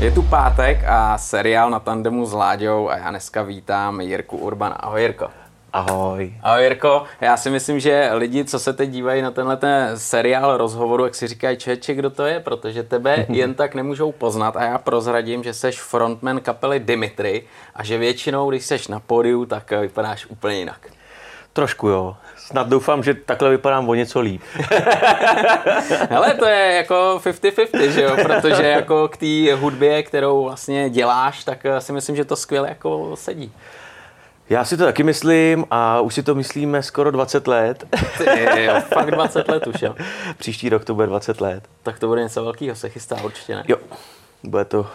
Je tu pátek a seriál na tandemu s Láďou a já dneska vítám Jirku Urban. Ahoj Jirko. Ahoj. Ahoj Jirko, já si myslím, že lidi, co se teď dívají na tenhle ten seriál rozhovoru, jak si říkají, čeče, kdo to je, protože tebe jen tak nemůžou poznat a já prozradím, že seš frontman kapely Dimitri a že většinou, když seš na pódiu, tak vypadáš úplně jinak. Trošku jo. Snad doufám, že takhle vypadám o něco líp. Hele, to je jako 50-50, že jo? Protože jako k té hudbě, kterou vlastně děláš, tak si myslím, že to skvěle jako sedí. Já si to taky myslím a už si to myslíme skoro 20 let. Ty, jo, fakt 20 let už, jo. Příští rok to bude 20 let. Tak to bude něco velkého, se chystá určitě, ne? Jo, bude to, uh,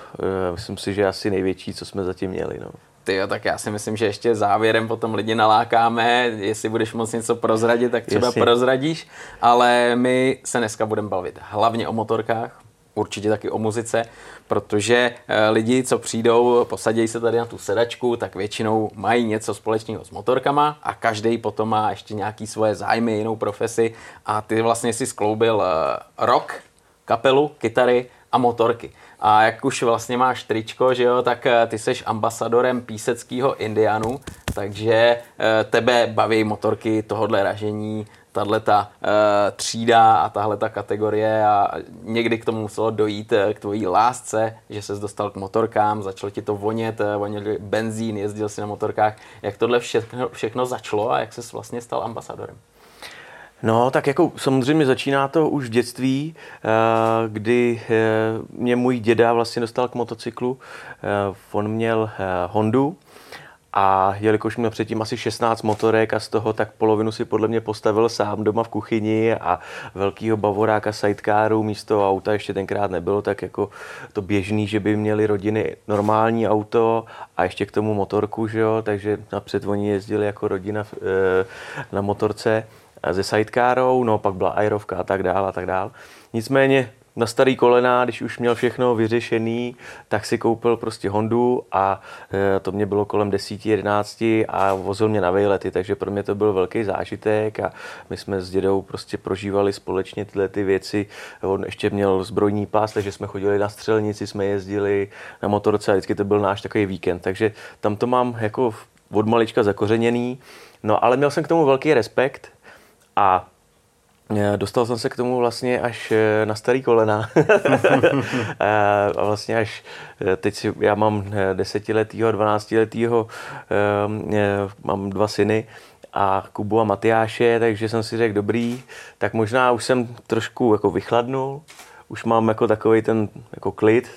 myslím si, že asi největší, co jsme zatím měli. No. Ty jo, tak já si myslím, že ještě závěrem potom lidi nalákáme, jestli budeš moc něco prozradit, tak třeba Jasně. prozradíš, ale my se dneska budeme bavit hlavně o motorkách, určitě taky o muzice, protože eh, lidi, co přijdou, posadějí se tady na tu sedačku, tak většinou mají něco společného s motorkama a každý potom má ještě nějaký svoje zájmy, jinou profesi a ty vlastně si skloubil eh, rock, kapelu, kytary a motorky. A jak už vlastně máš tričko, že jo, tak eh, ty seš ambasadorem píseckého Indianu, takže tebe baví motorky tohohle ražení, tahle ta uh, třída a tahle ta kategorie a někdy k tomu muselo dojít k tvojí lásce, že ses dostal k motorkám, začalo ti to vonět, voněl benzín, jezdil si na motorkách. Jak tohle všechno, všechno začalo a jak ses vlastně stal ambasadorem? No, tak jako samozřejmě začíná to už v dětství, kdy mě můj děda vlastně dostal k motocyklu. On měl Hondu, a jelikož měl předtím asi 16 motorek a z toho tak polovinu si podle mě postavil sám doma v kuchyni a velkýho bavoráka sidecaru místo auta ještě tenkrát nebylo tak jako to běžný, že by měli rodiny normální auto a ještě k tomu motorku, že jo? takže napřed oni jezdili jako rodina eh, na motorce ze sidecarou, no pak byla aerovka a tak dál a tak dál. Nicméně na starý kolena, když už měl všechno vyřešený, tak si koupil prostě Hondu a e, to mě bylo kolem 10, 11 a vozil mě na vejlety, takže pro mě to byl velký zážitek a my jsme s dědou prostě prožívali společně tyhle ty věci. On ještě měl zbrojní pás, takže jsme chodili na střelnici, jsme jezdili na motorce a vždycky to byl náš takový víkend, takže tam to mám jako od malička zakořeněný. No ale měl jsem k tomu velký respekt a Eh, dostal jsem se k tomu vlastně až eh, na starý kolena. Eh, a vlastně až teď si, já mám desetiletýho, dvanáctiletýho, mám dva syny a Kubu a Matyáše, takže jsem si řekl, dobrý, tak možná už jsem trošku jako vychladnul, už mám jako takový ten jako klid,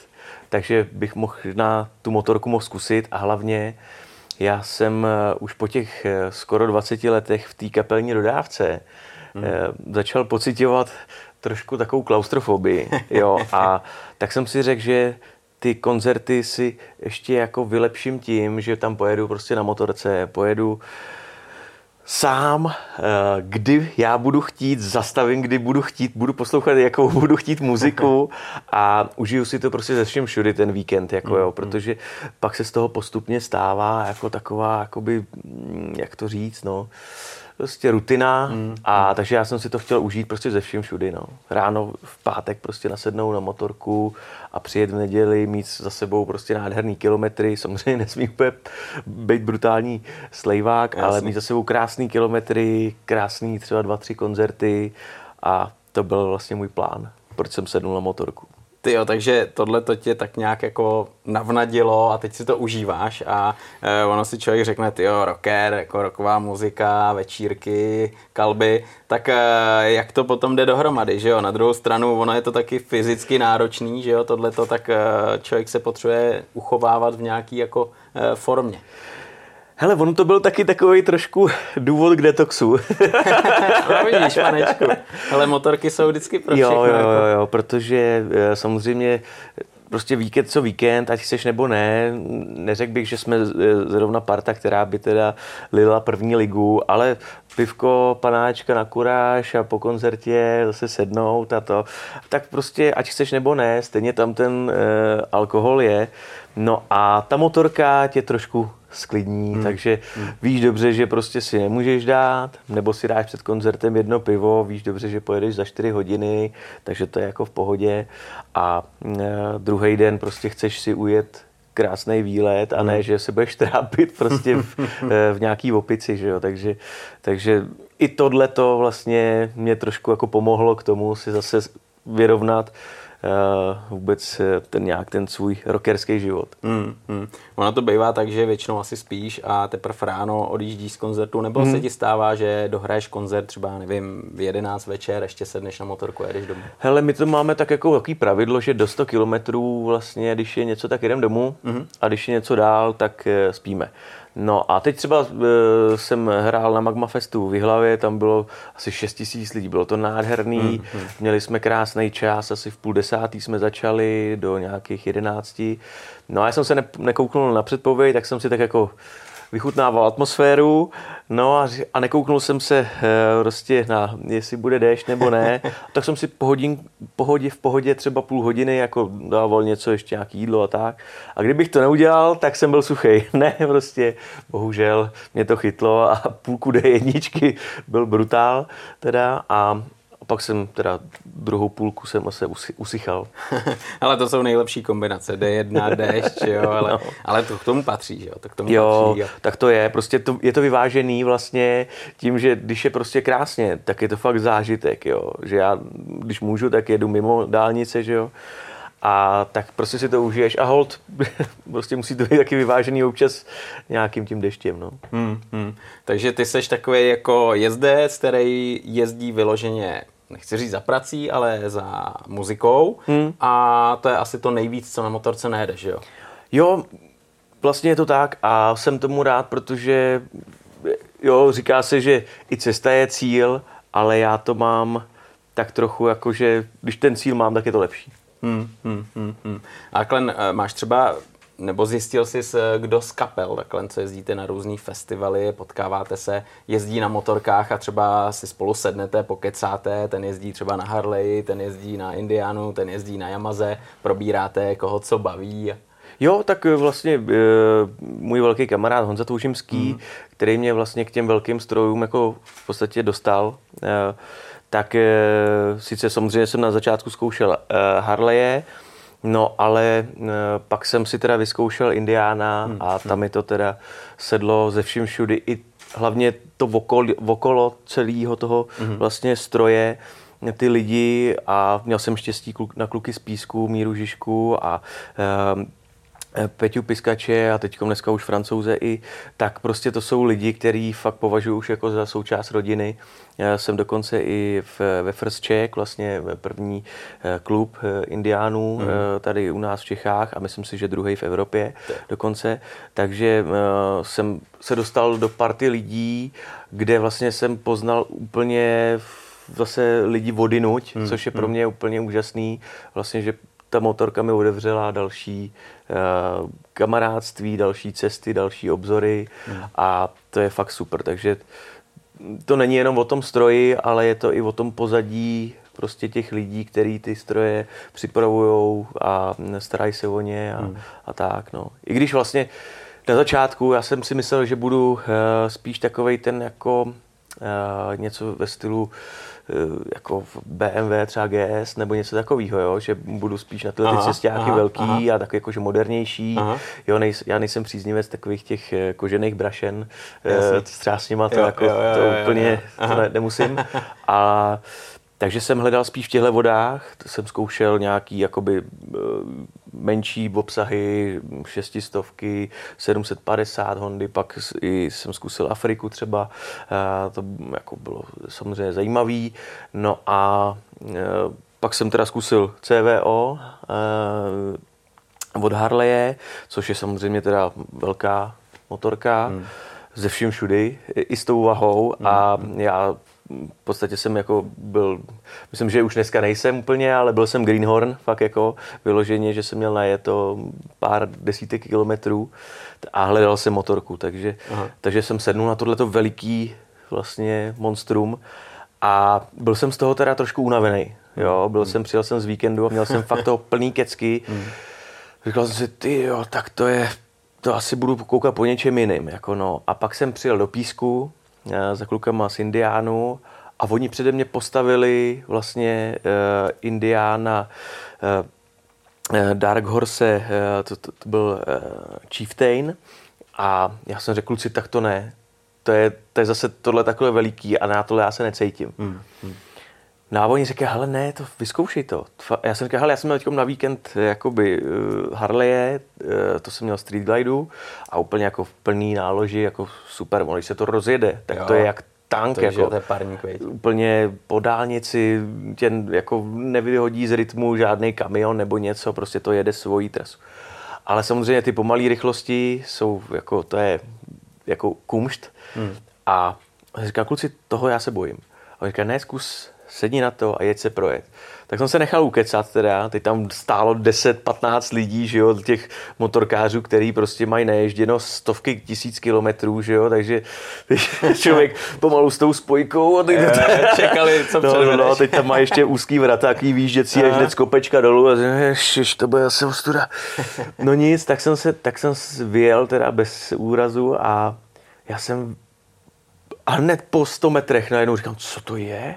takže bych mohl na tu motorku mohl zkusit a hlavně já jsem už po těch skoro 20 letech v té kapelní dodávce hmm. začal pocitovat trošku takovou klaustrofobii. Jo, a tak jsem si řekl, že ty koncerty si ještě jako vylepším tím, že tam pojedu prostě na motorce, pojedu sám, eh, kdy já budu chtít, zastavím, kdy budu chtít, budu poslouchat, jakou budu chtít muziku a užiju si to prostě ze všem všudy ten víkend, jako jo, mm, mm. protože pak se z toho postupně stává jako taková, jakoby, mm, jak to říct, no, prostě rutina mm. a takže já jsem si to chtěl užít prostě ze vším všudy, no. Ráno v pátek prostě nasednou na motorku a přijet v neděli, mít za sebou prostě nádherný kilometry, samozřejmě nesmí úplně být brutální slejvák, Jasný. ale mít za sebou krásný kilometry, krásný třeba dva, tři koncerty a to byl vlastně můj plán, proč jsem sednul na motorku. Ty jo, takže tohle to tě tak nějak jako navnadilo a teď si to užíváš a e, ono si člověk řekne, ty jo, rocker, jako rocková muzika, večírky, kalby, tak e, jak to potom jde dohromady, že jo? Na druhou stranu, ono je to taky fyzicky náročný, že jo, tohle to, tak e, člověk se potřebuje uchovávat v nějaký jako e, formě. Hele, on to byl taky takový trošku důvod k detoxu. no vidíš, panečku. Ale motorky jsou vždycky pro všechno. Jo, jo, jako- jo, jo, protože eh, samozřejmě prostě víkend co víkend, ať chceš nebo ne. Neřekl bych, že jsme eh, zrovna parta, která by teda lila první ligu, ale pivko, panáčka na kuráž a po koncertě zase sednout a to. Tak prostě, ať chceš nebo ne, stejně tam ten e, alkohol je. No a ta motorka tě trošku sklidní, hmm. takže hmm. víš dobře, že prostě si nemůžeš dát, nebo si dáš před koncertem jedno pivo, víš dobře, že pojedeš za 4 hodiny, takže to je jako v pohodě a e, druhý den prostě chceš si ujet krásný výlet a ne, hmm. že se budeš trápit prostě v, e, v nějaký opici, že jo, takže, takže i tohle to vlastně mě trošku jako pomohlo k tomu si zase vyrovnat vůbec eh, ten nějak ten svůj rockerský život. Hmm, hmm. Ono to bývá tak, že většinou asi spíš a teprve ráno odjíždíš z koncertu, nebo hmm. se ti stává, že dohraješ koncert třeba, nevím, v 11 večer, ještě sedneš na motorku a jedeš domů? Hele, my to máme tak jako takový pravidlo, že do 100 kilometrů vlastně, když je něco, tak jdem domů hmm. a když je něco dál, tak eh, spíme. No a teď třeba e, jsem hrál na Magma Festu v Jihlavě, tam bylo asi 6 tisíc lidí, bylo to nádherný, mm, hmm měli jsme krásný čas, asi v půl desátý jsme začali do nějakých jedenácti. No a já jsem se ne, nekouknul na předpověď, tak jsem si tak jako vychutnával atmosféru, no a, a nekouknul jsem se e, prostě na, jestli bude déšť nebo ne, tak jsem si po, hodin, pohodě, v pohodě třeba půl hodiny jako dával něco, ještě nějaký jídlo a tak. A kdybych to neudělal, tak jsem byl suchý. Ne, prostě, bohužel mě to chytlo a půlku D1 byl brutál teda a pak jsem teda druhou půlku jsem se usychal. ale to jsou nejlepší kombinace, D1, déšť, jo, ale, no. ale to k tomu patří, jo, to k tomu jo, patří. Jo. tak to je, prostě to, je to vyvážený vlastně tím, že když je prostě krásně, tak je to fakt zážitek, jo, že já, když můžu, tak jedu mimo dálnice, že jo, a tak prostě si to užiješ a hold, prostě musí to být taky vyvážený občas nějakým tím deštěm. No. Hmm, hmm. Takže ty seš takový jako jezdec, který jezdí vyloženě nechci říct za prací, ale za muzikou hmm. a to je asi to nejvíc, co na motorce nejde, že jo? Jo, vlastně je to tak a jsem tomu rád, protože jo, říká se, že i cesta je cíl, ale já to mám tak trochu jako, že když ten cíl mám, tak je to lepší. Hmm, hmm, hmm, hmm. A Klen, eh, máš třeba nebo zjistil jsi, kdo z kapel, takhle, co jezdíte na různé festivaly, potkáváte se, jezdí na motorkách a třeba si spolu sednete, pokecáte, ten jezdí třeba na Harley, ten jezdí na Indianu, ten jezdí na Yamaze, probíráte, koho co baví. Jo, tak eh, vlastně e, můj velký kamarád Honza Toužimský, mm. který mě vlastně k těm velkým strojům jako v podstatě dostal, e, tak sice samozřejmě jsem na začátku zkoušel Harleje, No ale e, pak jsem si teda vyzkoušel Indiána hmm. a tam mi to teda sedlo ze vším všudy i hlavně to okolo, okolo celého toho hmm. vlastně stroje ty lidi a měl jsem štěstí na kluky z písku, Míru Žižku a e, Peťu Piskače a teď dneska už francouze i, tak prostě to jsou lidi, který fakt považuji už jako za součást rodiny. Já jsem dokonce i v, ve First Czech, vlastně první eh, klub eh, indiánů mm. tady u nás v Čechách a myslím si, že druhý v Evropě dokonce. Takže jsem se dostal do party lidí, kde vlastně jsem poznal úplně zase lidi vodinuť, mm. což je pro mhm. mě úplně úžasný, vlastně, že ta motorka mi otevřela další uh, kamarádství, další cesty, další obzory mm. a to je fakt super. Takže to není jenom o tom stroji, ale je to i o tom pozadí prostě těch lidí, kteří ty stroje připravují a starají se o ně a, mm. a tak. No. I když vlastně na začátku já jsem si myslel, že budu uh, spíš takovej ten jako uh, něco ve stylu uh, Eh, jako v BMW třeba GS nebo něco takového, jo? že budu spíš na tyhle ty cestáky velký aha. a tak jakože modernější. Aha. Jo, nej, já nejsem příznivec takových těch eh, kožených brašen, eh, třeba s nima to, jo, jako, jo, jo, to jo, úplně jo, jo. To ne, nemusím. A takže jsem hledal spíš v těchto vodách, jsem zkoušel nějaký jakoby menší obsahy, šestistovky, 750 Hondy, pak i jsem zkusil Afriku třeba, to jako bylo samozřejmě zajímavý. No a e, pak jsem teda zkusil CVO e, od Harleje, což je samozřejmě teda velká motorka, hmm. ze vším všudy, i s tou vahou hmm. a já v podstatě jsem jako byl, myslím, že už dneska nejsem úplně, ale byl jsem Greenhorn, fakt jako vyloženě, že jsem měl najet to pár desítek kilometrů a hledal jsem motorku, takže, takže jsem sednul na tohleto veliký vlastně monstrum a byl jsem z toho teda trošku unavený. Jo, byl mm. jsem, přijel jsem z víkendu a měl jsem fakt toho plný kecky. Mm. Říkal jsem si, ty jo, tak to je to asi budu koukat po něčem jiným. Jako no. A pak jsem přijel do Písku za klukama z Indiánu a oni přede mě postavili vlastně uh, Indiána uh, Dark Horse, uh, to, to, to byl uh, Chieftain a já jsem řekl, kluci, tak to ne. To je, to je zase tohle takové veliký a na tohle já se necítím. Hmm. Hmm. No a oni říkají, hele ne, to vyzkoušej to. Já jsem říkal, hele, já jsem měl na víkend jakoby uh, Harleje, uh, to jsem měl Street Glideu a úplně jako v plný náloži, jako super, když se to rozjede, tak jo. to je jak tank, to jako, je parník, úplně po dálnici tě jako nevyhodí z rytmu žádný kamion nebo něco, prostě to jede svojí trasu. Ale samozřejmě ty pomalé rychlosti jsou jako, to je jako kumšt. Hmm. A říká, kluci, toho já se bojím. A on říká, ne, zkus sedni na to a jeď se projet. Tak jsem se nechal ukecat teda, teď tam stálo 10-15 lidí, že jo, těch motorkářů, který prostě mají neježděno stovky tisíc kilometrů, že jo, takže člověk pomalu s tou spojkou a teď je, čekali, co no, no, no, teď tam má ještě úzký vrat, takový výjížděcí až hned z kopečka dolů a ježiš, to bude asi ostuda. No nic, tak jsem se, tak jsem vyjel teda bez úrazu a já jsem a hned po 100 metrech najednou říkám, co to je?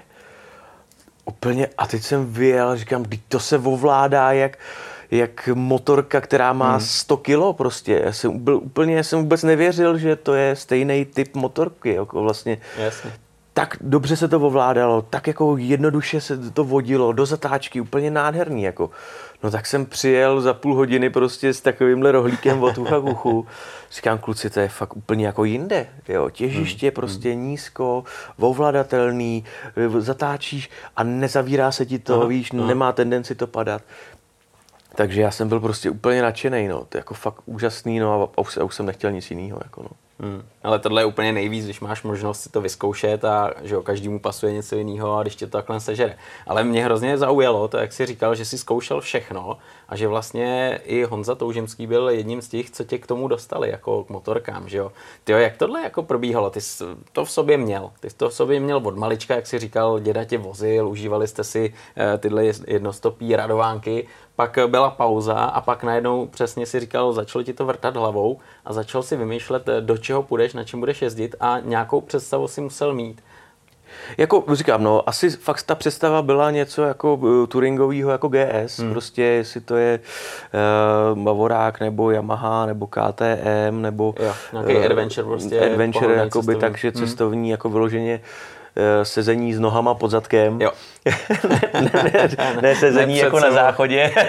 Úplně, a teď jsem vyjel, říkám, když to se ovládá jak, jak motorka, která má hmm. 100 kilo prostě. Já jsem byl, úplně jsem vůbec nevěřil, že to je stejný typ motorky. Jako vlastně. Jasně. Tak dobře se to ovládalo, tak jako jednoduše se to vodilo do zatáčky, úplně nádherný. Jako. No tak jsem přijel za půl hodiny prostě s takovýmhle rohlíkem od ucha k uchu. Říkám, kluci, to je fakt úplně jako jinde. Jo, těžiště hmm. prostě hmm. nízko, ovladatelný, zatáčíš a nezavírá se ti to, aha, víš, aha. nemá tendenci to padat. Takže já jsem byl prostě úplně nadšený, no. To je jako fakt úžasný, no a už, a už jsem nechtěl nic jiného, jako no. Hmm. Ale tohle je úplně nejvíc, když máš možnost si to vyzkoušet a že jo, každému pasuje něco jiného a když tě to takhle sežere. Ale mě hrozně zaujalo to, jak jsi říkal, že jsi zkoušel všechno a že vlastně i Honza Toužimský byl jedním z těch, co tě k tomu dostali, jako k motorkám, že jo. Ty jo, jak tohle jako probíhalo? Ty jsi to v sobě měl. Ty jsi to v sobě měl od malička, jak jsi říkal, děda tě vozil, užívali jste si uh, tyhle jednostopí radovánky pak byla pauza a pak najednou přesně si říkal, začalo ti to vrtat hlavou a začal si vymýšlet, do čeho půjdeš, na čem budeš jezdit a nějakou představu si musel mít. Jako říkám, no, asi fakt ta představa byla něco jako uh, touringového jako GS, hmm. prostě jestli to je uh, Bavorák nebo Yamaha nebo KTM nebo jo, nějaký uh, adventure prostě. Adventure, jakoby, takže hmm. cestovní jako vyloženě Eh, sezení s nohama pod zadkem. Jo. ne, ne, ne, ne sezení jako na záchodě.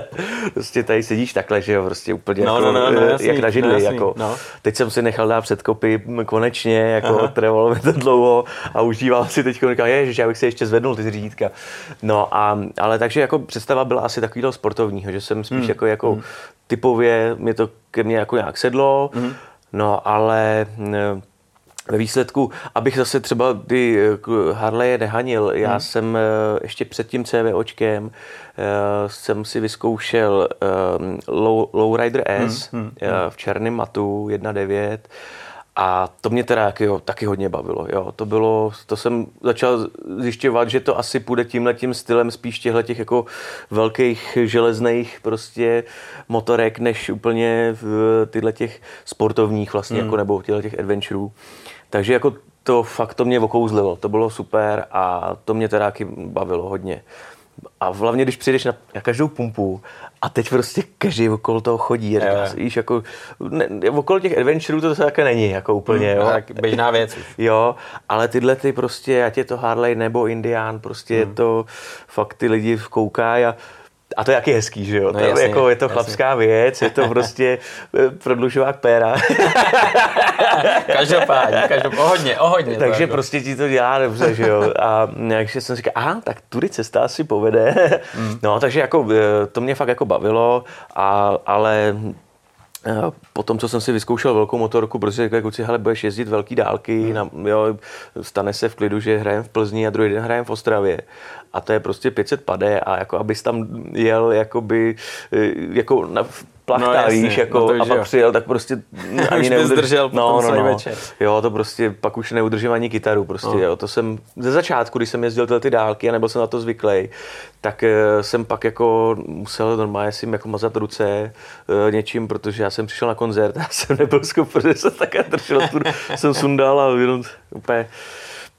prostě tady sedíš takhle, že jo, prostě úplně no, jako, no, no, no, eh, jasný, jak na židli. No, jako. No. Teď jsem si nechal dát předkopy konečně, jako trvalo mi to dlouho a užíval si teď, říkal, že já bych si ještě zvednul ty řídítka. No a, ale takže jako představa byla asi takového sportovního, že jsem spíš hmm. jako, jako hmm. typově, mi to ke mně jako nějak sedlo, hmm. no ale ve výsledku, abych zase třeba ty eh, Harley nehanil, já hmm. jsem eh, ještě před tím CVOčkem eh, jsem si vyzkoušel Low, Lowrider S hmm. Hmm. v černém matu 1.9 a to mě teda jo, taky hodně bavilo. Jo. To bylo, to jsem začal zjišťovat, že to asi půjde tímhle tím stylem spíš těchto těch jako velkých železných prostě motorek, než úplně v tyhle těch sportovních vlastně, hmm. jako nebo těchto těch adventureů. Takže jako to fakt to mě okouzlilo, to bylo super a to mě teda taky bavilo hodně. A hlavně, když přijdeš na, na každou pumpu a teď prostě každý okolo toho chodí. A říkáš, víš, jako, ne, okolo těch adventureů to také není jako úplně, hmm, jo. Tak běžná věc. Jo, ale tyhle ty prostě, ať je to Harley nebo Indián, prostě hmm. je to fakt ty lidi koukají a a to je jaký hezký, že jo? No, to, jasně, jako, je to jasně. chlapská věc, je to prostě eh, prodlužovák péra. každopádně, každopádně, o hodně, o hodně. Takže jako. prostě ti to dělá dobře, že jo? A takže jsem říkal, aha, tak tudy cesta asi povede. Mm. No, takže jako, eh, to mě fakt jako bavilo, a, ale po tom, co jsem si vyzkoušel velkou motorku, protože řekli kluci, hele, budeš jezdit velký dálky, hmm. na, jo, stane se v klidu, že hrajeme v Plzni a druhý den hrajeme v Ostravě. A to je prostě 500 pade a jako abys tam jel jakoby, e, jako na, plachta, no, jasně, víš, jako, no to, a pak jo. přijel, tak prostě ani neudržel no, no, no. Večer. Jo, to prostě pak už neudržím ani kytaru, prostě, no. jo, to jsem ze začátku, když jsem jezdil ty, ty dálky a nebyl jsem na to zvyklý, tak uh, jsem pak jako musel normálně si jako mazat ruce uh, něčím, protože já jsem přišel na koncert a jsem nebyl schopný, protože jsem také držel, jsem sundal a jenom úplně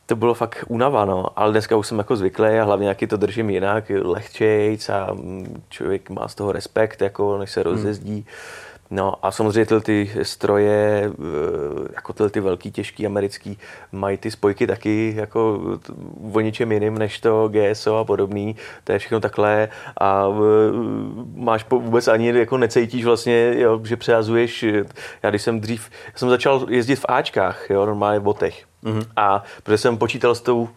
to bylo fakt únava, no. Ale dneska už jsem jako zvyklý a hlavně jaký to držím jinak, lehčejc a člověk má z toho respekt, jako než se hmm. rozjezdí. Hmm. No a samozřejmě tyhle ty stroje, eh, jako tyhle ty velký, těžký americký, mají ty spojky taky jako o ničem jiným než to GSO a podobný. To je všechno takhle a eh, máš vůbec ani jako necítíš vlastně, jo, že přehazuješ. Já když jsem dřív, já jsem začal jezdit v Ačkách, jo, normálně v botech. Mm-hmm. A protože jsem počítal s tou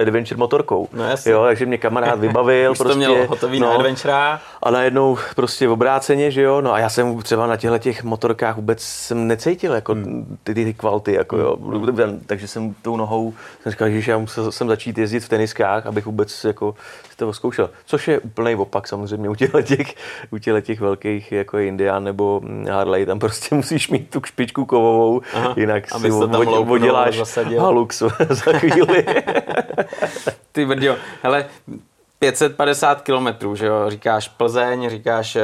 adventure motorkou. No jasně. Jo, takže mě kamarád vybavil. Už prostě, to měl hotový no, na adventure. A najednou prostě v obráceně, že jo. No a já jsem třeba na těchto těch motorkách vůbec jsem necítil jako hmm. ty, ty, ty kvality, jako jo. Hmm. Takže jsem tou nohou jsem říkal, že já musel jsem začít jezdit v teniskách, abych vůbec jako si to zkoušel. Což je úplný opak samozřejmě u těchto těch, u těchto těch velkých jako Indian nebo Harley, tam prostě musíš mít tu špičku kovovou, Aha, jinak si odděláš halux za chvíli. Ty brdio, hele, 550 kilometrů, že jo, říkáš Plzeň, říkáš uh,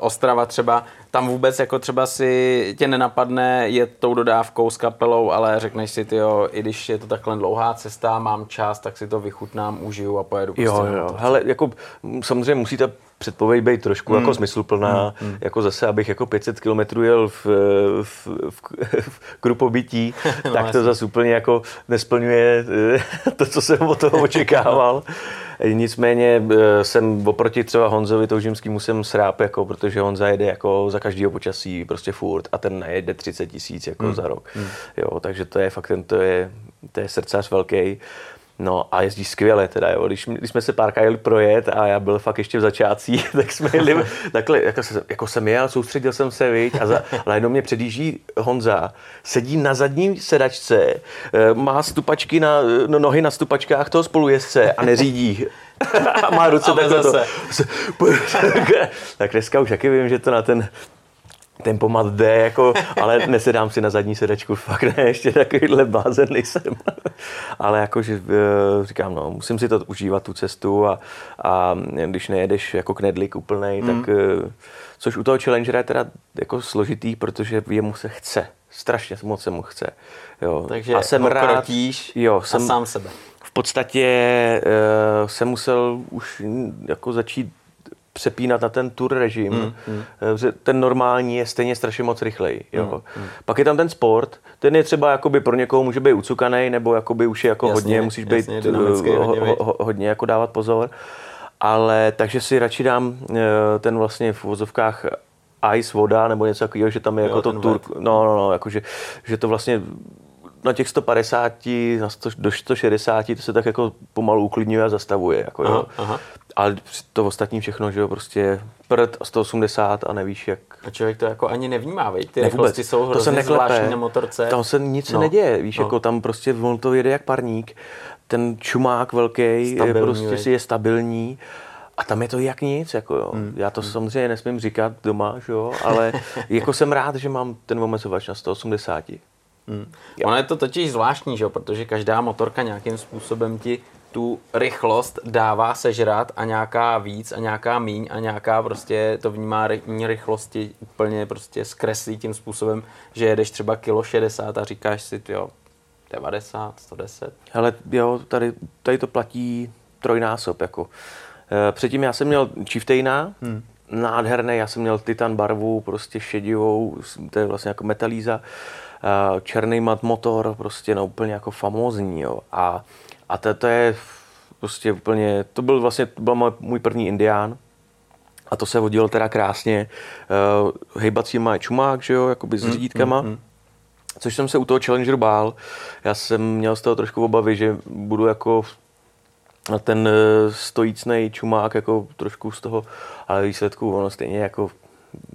Ostrava třeba, tam vůbec jako třeba si tě nenapadne je tou dodávkou s kapelou, ale řekneš si, ty jo, i když je to takhle dlouhá cesta, mám čas, tak si to vychutnám, užiju a pojedu. Prostě jo, jo, hele, jako samozřejmě musíte předpověď být trošku jako mm. jako smysluplná, mm. jako zase, abych jako 500 km jel v, v, v, v krupobytí, no, tak to zase úplně jako nesplňuje eh, to, co jsem od toho očekával. Nicméně eh, jsem oproti třeba Honzovi Toužimskému jsem sráp, jako, protože Honza jede jako za každého počasí prostě furt a ten nejede 30 tisíc jako mm. za rok. Mm. Jo, takže to je fakt, ten, to je, to je srdcař velký. No a jezdí skvěle teda, jo. Když, když jsme se párkrát jeli projet a já byl fakt ještě v začátcích, tak jsme jeli takhle, jako, jako jsem jel, soustředil jsem se, viď, a za, najednou mě předjíždí Honza, sedí na zadní sedačce, eh, má stupačky na, no, nohy na stupačkách toho spolujezdce a neřídí. a má ruce takhle to. tak dneska už taky vím, že to na ten tempomat jde, jako, ale nesedám si na zadní sedačku, fakt ne, ještě takovýhle blázen nejsem. ale jakože eh, říkám, no, musím si to užívat, tu cestu a, a když nejedeš jako knedlík úplnej, mm. tak eh, což u toho Challengera je teda jako složitý, protože jemu se chce, strašně moc se mu chce. Jo. Takže a jsem rád, jo, jsem, a sám sebe. V podstatě uh, jsem musel už jako začít přepínat na ten tour režim. Mm, mm. Ten normální je stejně strašně moc rychlej. Jo. Mm, mm. Pak je tam ten sport, ten je třeba jakoby pro někoho může být ucukaný, nebo jakoby už je jako jasně, hodně, musíš jasně, být eh, hodně, ho, ho, hodně jako dávat pozor. Ale takže si radši dám eh, ten vlastně v vozovkách ice voda nebo něco takového, že tam je jo, jako to tur, no, no, no, jako že, že to vlastně na těch 150, na 100, do 160 to se tak jako pomalu uklidňuje a zastavuje. Jako, aha, jo. Aha. Ale to ostatní všechno, že jo, prostě prd 180 a nevíš jak. A člověk to jako ani nevnímá, veď? Ty ne, rychlosti jsou hrozně to se neklepe. na motorce. Tam se nic no. neděje, víš, no. jako tam prostě on to jede jak parník. Ten čumák velký prostě si je stabilní. A tam je to jak nic, jako jo. Hmm. Já to hmm. samozřejmě nesmím říkat doma, že jo, ale jako jsem rád, že mám ten omezovač na 180. Hmm. Ono je to totiž zvláštní, že jo? protože každá motorka nějakým způsobem ti tu rychlost dává sežrat a nějaká víc a nějaká míň a nějaká prostě to vnímá rychlosti úplně prostě zkreslí tím způsobem, že jedeš třeba kilo 60 a říkáš si, jo, 90, 110. Hele, jo, tady, tady to platí trojnásob, jako. Eh, předtím já jsem měl Chieftaina, hmm. nádherný, já jsem měl titan barvu, prostě šedivou, to je vlastně jako metalíza. Eh, černý mat motor, prostě no úplně jako famózní, jo. A, a to, to je prostě úplně, to byl vlastně, to byl můj, můj první indián, a to se vodilo teda krásně. Uh, hejbací má čumák, že jo, jakoby s mm, řídítkama. Mm, mm. Což jsem se u toho Challengeru bál. Já jsem měl z toho trošku obavy, že budu jako na ten eh, stojícný čumák jako trošku z toho, ale výsledku ono stejně jako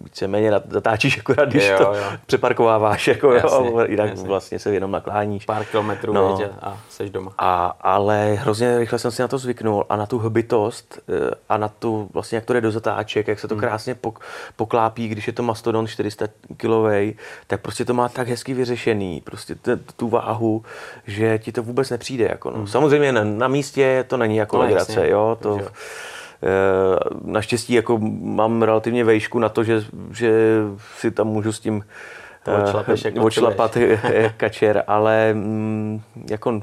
víceméně zatáčíš akorát, když jo, to jo. přeparkováváš, jako, jasně, jo, jinak jasně. vlastně se jenom nakláníš. Pár kilometrů no, a jsi doma. A, ale hrozně rychle jsem si na to zvyknul a na tu hbitost eh, a na tu, vlastně jak to jde do zatáček, jak se to hmm. krásně pok, poklápí, když je to Mastodon 400 kilovej, tak prostě to má tak hezky vyřešený, prostě t, tu váhu, že ti to vůbec nepřijde. Jako, no. hmm. Samozřejmě na, na místě to není jako no, legrace, jo, to... Jo naštěstí jako mám relativně vejšku na to, že, že si tam můžu s tím eh, odšlapat kačer, ale mm, jako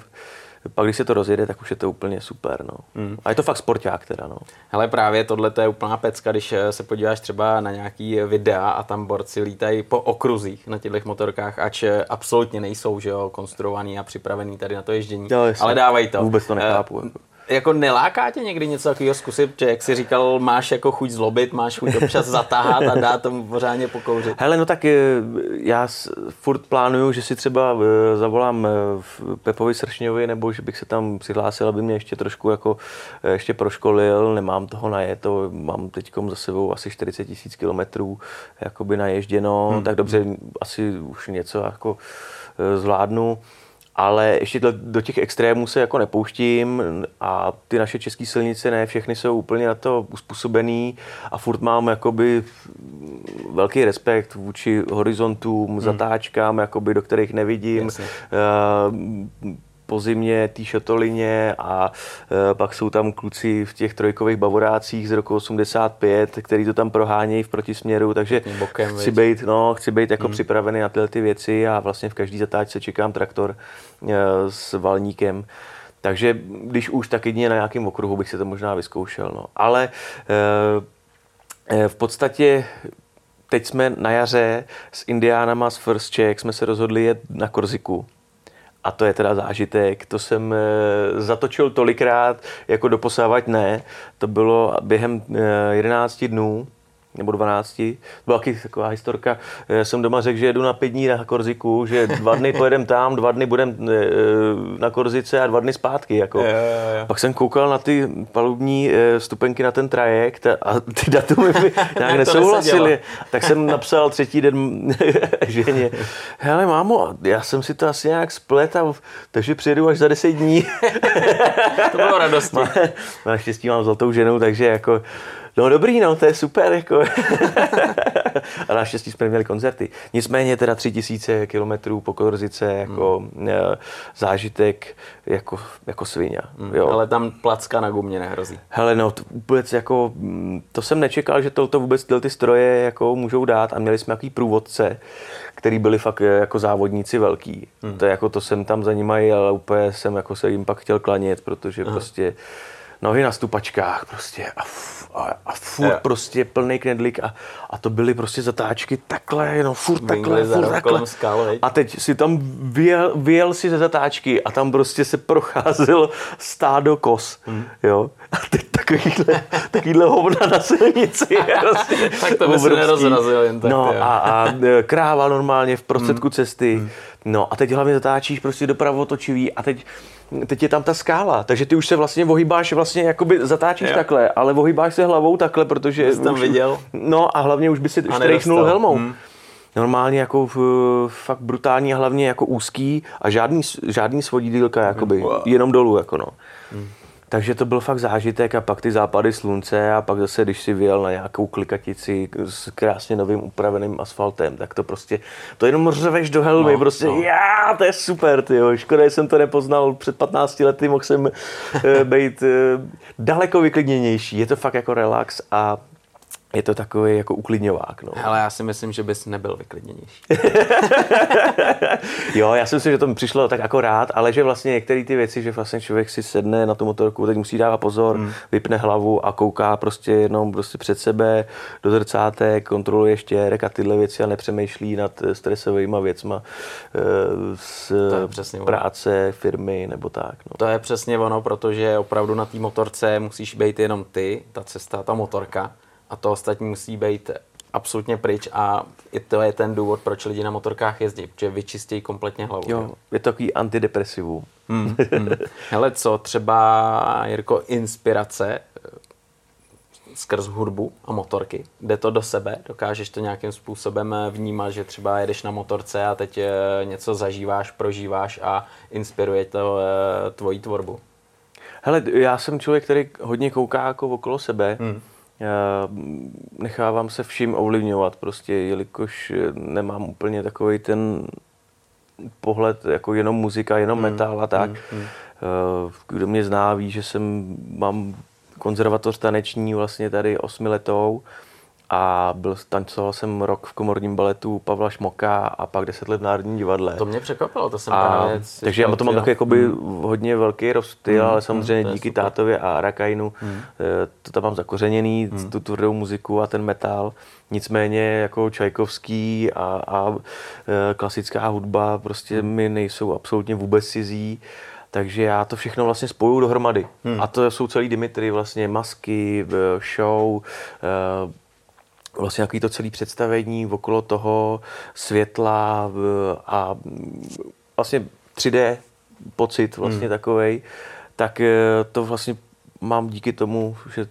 pak když se to rozjede, tak už je to úplně super. No. Mm. A je to fakt sporták teda. No. Hele, právě tohle je úplná pecka, když eh, se podíváš třeba na nějaký videa a tam borci lítají po okruzích na těchto motorkách, ač absolutně nejsou že jo, konstruovaný a připravený tady na to ježdění, jo, ale dávají to. Vůbec to nechápu. Uh, jako neláká tě někdy něco takového zkusit, že jak jsi říkal, máš jako chuť zlobit, máš chuť občas zatáhat a dát tomu pořádně pokouřit. Hele, no tak eh, já furt plánuju, že si třeba eh, zavolám eh, Pepovi Sršňovi, nebo že bych se tam přihlásil, aby mě ještě trošku jako ještě proškolil, nemám toho najeto, mám teď za sebou asi 40 tisíc kilometrů jakoby naježděno, hmm. tak dobře, asi už něco jako zvládnu ale ještě do, do těch extrémů se jako nepouštím a ty naše české silnice ne všechny jsou úplně na to uspůsobený a furt mám jakoby velký respekt vůči horizontům, hmm. zatáčkám, jakoby, do kterých nevidím. Jasně. Uh, po zimě té šatolině a e, pak jsou tam kluci v těch trojkových bavorácích z roku 85, který to tam prohánějí v protisměru, takže bokem, chci být, no, chci být jako hmm. připravený na tyhle ty věci a vlastně v každý zatáčce čekám traktor e, s valníkem. Takže když už, tak jedině na nějakém okruhu bych se to možná vyzkoušel. No. Ale e, v podstatě teď jsme na jaře s Indiánama z First Czech jsme se rozhodli jet na Korziku. A to je teda zážitek, to jsem e, zatočil tolikrát, jako doposávat ne. To bylo během e, 11 dnů, nebo 12. To byla taky taková historka. Já jsem doma řekl, že jedu na pět dní na Korziku, že dva dny pojedem tam, dva dny budem e, na Korzice a dva dny zpátky. Jako. Jo, jo, jo. Pak jsem koukal na ty palubní e, stupenky na ten trajekt a ty datumy mi nějak nesouhlasily. Tak jsem napsal třetí den ženě, hele mámo, já jsem si to asi nějak splet, a, takže přijedu až za deset dní. to bylo radostné. Naštěstí mám zlatou ženu, takže jako No dobrý, no, to je super, jako. a naštěstí jsme měli koncerty. Nicméně teda tři tisíce kilometrů po Korzice, jako hmm. zážitek, jako, jako svině. Hmm. Jo. Ale tam placka na gumě nehrozí. Hele, no, to vůbec jako, mm, to jsem nečekal, že to, to vůbec tyhle ty stroje jako můžou dát a měli jsme jaký průvodce, který byli fakt jako závodníci velký. Hmm. To, jako, to jsem tam za nimi ale úplně jsem jako se jim pak chtěl klanět, protože hmm. prostě nohy na stupačkách prostě a, a, a furt yeah. prostě plný knedlík a, a to byly prostě zatáčky takhle, no furt takhle, furt takhle. Skal, a teď si tam vyjel, vyjel si ze zatáčky a tam prostě se procházel stádo kos, hmm. jo. A teď takovýhle, takovýhle hovna na silnici. prostě tak to by se nerozrazil jen tak. No a, a, e, kráva normálně v prostředku hmm. cesty. Hmm. No a teď hlavně zatáčíš prostě dopravo točivý a teď teď je tam ta skála, takže ty už se vlastně ohýbáš, vlastně jakoby zatáčíš jo. takhle, ale ohýbáš se hlavou takhle, protože... Jsi tam už, viděl. No a hlavně už by si štrejchnul helmou. Hmm. Normálně jako v, fakt brutální a hlavně jako úzký a žádný, žádný svodidílka, jakoby, wow. jenom dolů, jako no. Hmm. Takže to byl fakt zážitek a pak ty západy slunce a pak zase, když si vyjel na nějakou klikatici s krásně novým upraveným asfaltem, tak to prostě, to jenom řveš do helmy, no, prostě, no. já, to je super, ty škoda, že jsem to nepoznal před 15 lety, mohl jsem uh, být uh, daleko vyklidněnější, je to fakt jako relax a je to takový jako uklidňovák. No. Ale já si myslím, že bys nebyl vyklidněnější. jo, já si myslím, že to mi přišlo tak jako rád, ale že vlastně některé ty věci, že vlastně člověk si sedne na tu motorku, teď musí dávat pozor, hmm. vypne hlavu a kouká prostě jenom prostě před sebe do zrcátek, kontroluje štěrek a tyhle věci a nepřemýšlí nad stresovými věcma eh, z práce, ono. firmy nebo tak. No. To je přesně ono, protože opravdu na té motorce musíš být jenom ty, ta cesta, ta motorka a to ostatní musí být absolutně pryč a i to je ten důvod, proč lidi na motorkách jezdí, protože vyčistějí kompletně hlavu. Jo, je to takový antidepresivum. Hmm, hmm. Hele, co třeba, Jirko, inspirace skrz hudbu a motorky? Jde to do sebe? Dokážeš to nějakým způsobem vnímat, že třeba jedeš na motorce a teď eh, něco zažíváš, prožíváš a inspiruje to eh, tvoji tvorbu? Hele, já jsem člověk, který hodně kouká jako okolo sebe. Hmm. Já nechávám se vším ovlivňovat, prostě, jelikož nemám úplně takový ten pohled jako jenom muzika, jenom hmm. metal a tak. Hmm. Hmm. Kdo mě zná, ví, že jsem, mám konzervatoř taneční vlastně tady osmiletou a byl, tancoval jsem rok v komorním baletu Pavla Šmoka a pak deset let v Národním divadle. To mě překvapilo, to jsem a, právě... Takže já to mám takový jakoby hmm. hodně velký rozptyl, hmm. ale samozřejmě hmm, díky super. tátovi a Arakajnu hmm. Eh, to tam mám zakořeněný, hmm. tu tvrdou muziku a ten metal. Nicméně jako Čajkovský a, a eh, klasická hudba prostě hmm. mi nejsou absolutně vůbec cizí. Takže já to všechno vlastně spoju dohromady. Hmm. A to jsou celý Dimitry, vlastně masky, show, eh, vlastně jaký to celé představení okolo toho světla a vlastně 3D pocit vlastně hmm. takovej, tak eh, to vlastně mám díky tomu, že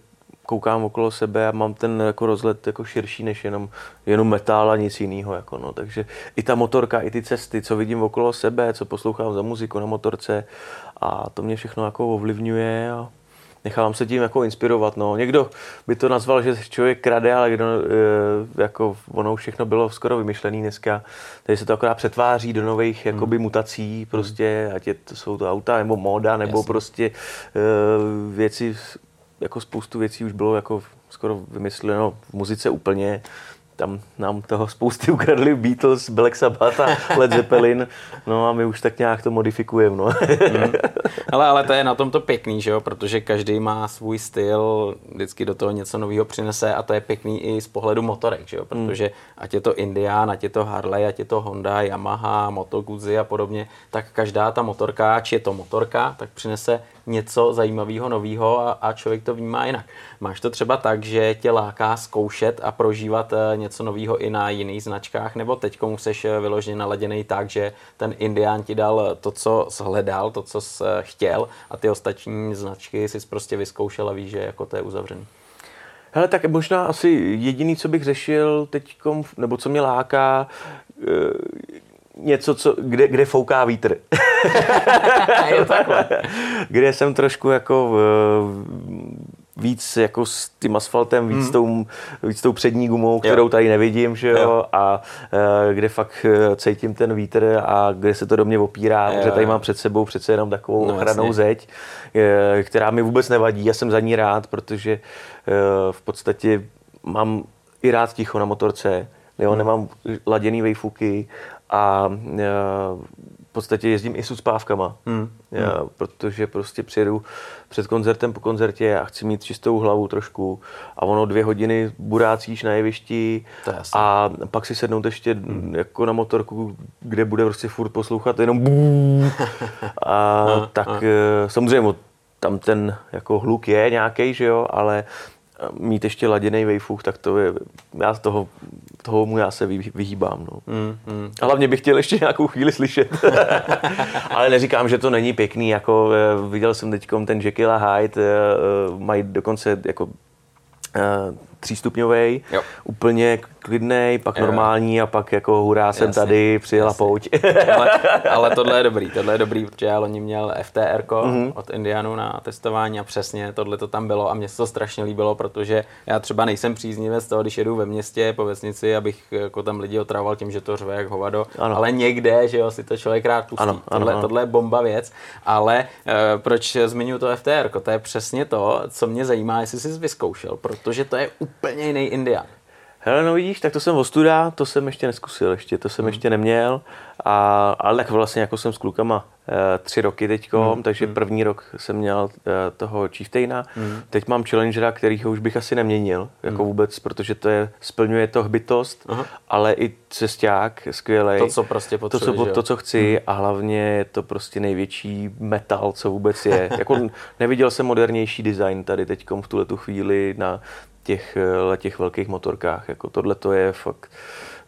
koukám okolo sebe a mám ten jako rozhled jako širší než jenom, jenom metal a nic jiného. Jako no. Takže i ta motorka, i ty cesty, co vidím okolo sebe, co poslouchám za muziku na motorce a to mě všechno jako ovlivňuje a nechávám se tím jako inspirovat. No. Někdo by to nazval, že člověk krade, ale kdo, e, jako ono všechno bylo skoro vymyšlené dneska. Tady se to akorát přetváří do nových hmm. jakoby mutací, prostě, ať je to, jsou to auta, nebo móda, nebo Jasně. prostě e, věci, jako spoustu věcí už bylo jako skoro vymysleno v muzice úplně tam nám toho spousty ukradli Beatles, Black Sabbath a Led Zeppelin, no a my už tak nějak to modifikujeme, no. hmm. ale, ale to je na tom to pěkný, že jo, protože každý má svůj styl, vždycky do toho něco nového přinese a to je pěkný i z pohledu motorek, že jo, hmm. protože hmm. ať je to Indian, ať je to Harley, ať je to Honda, Yamaha, Moto Guzzi a podobně, tak každá ta motorka, či je to motorka, tak přinese něco zajímavého, nového a, a člověk to vnímá jinak. Máš to třeba tak, že tě láká zkoušet a prožívat eh, něco nového i na jiných značkách, nebo teď musíš eh, vyloženě naladěný tak, že ten Indián ti dal to, co hledal, to, co jsi eh, chtěl a ty ostatní značky jsi prostě vyzkoušel a víš, že jako to je uzavřený. Hele, tak možná asi jediný, co bych řešil teď, nebo co mě láká, něco, co, kde, kde fouká vítr. kde jsem trošku jako víc jako s tím asfaltem, víc, hmm. tou, víc tou přední gumou, kterou jo. tady nevidím, že jo, jo. a e, kde fakt e, cítím ten vítr a kde se to do mě opírá, jo, protože tady mám před sebou přece jenom takovou no, ochranou jasně. zeď, e, která mi vůbec nevadí, já jsem za ní rád, protože e, v podstatě mám i rád ticho na motorce, jo, hmm. nemám laděný vejfuky a e, v podstatě jezdím i s uspávkama, hmm. já, hmm. protože prostě přijedu před koncertem po koncertě a chci mít čistou hlavu trošku a ono dvě hodiny burácíš na jevišti a pak si sednout ještě hmm. jako na motorku, kde bude prostě furt poslouchat jenom a tak e, samozřejmě tam ten jako hluk je nějaký, že jo, ale mít ještě laděný waveuch, tak to je, já toho, toho mu já se vyhýbám. No. Mm, mm. A hlavně bych chtěl ještě nějakou chvíli slyšet. Ale neříkám, že to není pěkný, jako eh, viděl jsem teď ten Jekyll a Hyde, eh, eh, mají dokonce jako třístupňový, úplně klidný, pak jo. normální a pak jako hurá jsem jasně, tady, přijela jasně. pouť. ale, ale tohle je dobrý, tohle je dobrý, protože já loni měl FTR mm-hmm. od Indianu na testování a přesně tohle to tam bylo a mě se to strašně líbilo, protože já třeba nejsem příznivec toho, když jedu ve městě po vesnici, abych jako tam lidi otravoval tím, že to řve jak hovado, ano. ale někde, že jo, si to člověk rád pustí. Ano, ano, tohle, ano. tohle je bomba věc, ale uh, proč zmiňuji to FTR? To je přesně to, co mě zajímá, jestli jsi vyzkoušel, protože to je úplně jiný Indian. Hele, no vidíš, tak to jsem ostuda, to jsem ještě neskusil, ještě, to jsem hmm. ještě neměl, a, ale tak vlastně jako jsem s klukama e, tři roky teďko, hmm. takže hmm. první rok jsem měl e, toho Chieftaina, hmm. teď mám Challengera, kterýho už bych asi neměnil, jako hmm. vůbec, protože to je, splňuje to hbitost, Aha. ale i cesták, skvělý. To, co prostě to, co, to, co chci hmm. a hlavně je to prostě největší metal, co vůbec je. jako neviděl jsem modernější design tady teďkom v tuhle tu chvíli na těch, eh, těch velkých motorkách. Jako tohle to je fakt,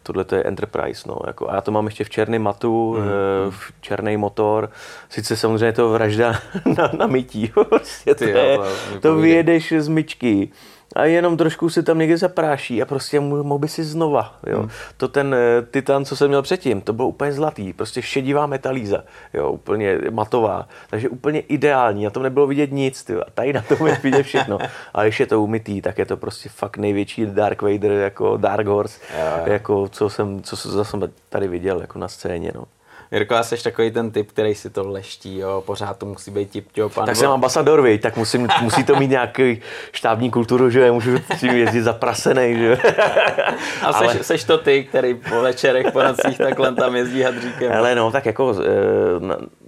tohle to je Enterprise. No, jako, a já to mám ještě v černém matu, mm. v černý motor. Sice samozřejmě to vražda na, na mytí. Prostě to, Ty, je, to vyjedeš z myčky a jenom trošku si tam někde zapráší a prostě mohl by si znova. Jo. Hmm. To ten eh, Titan, co jsem měl předtím, to bylo úplně zlatý, prostě šedivá metalíza, jo, úplně matová, takže úplně ideální, na tom nebylo vidět nic, tyjo. a tady na tom je vidět všechno. A když je to umytý, tak je to prostě fakt největší Dark Vader, jako Dark Horse, jo, jo. jako co jsem, co jsem tady viděl jako na scéně. No. Jirko, jsi takový ten typ, který si to leští, jo, pořád to musí být tip top. Tak jsem ambasador, vej, tak musím, musí to mít nějaký štábní kulturu, že můžu tím jezdit zaprasený, že A Ale... seš, to ty, který po večerech, po nocích takhle tam jezdí hadříkem. Ale no, tak jako e,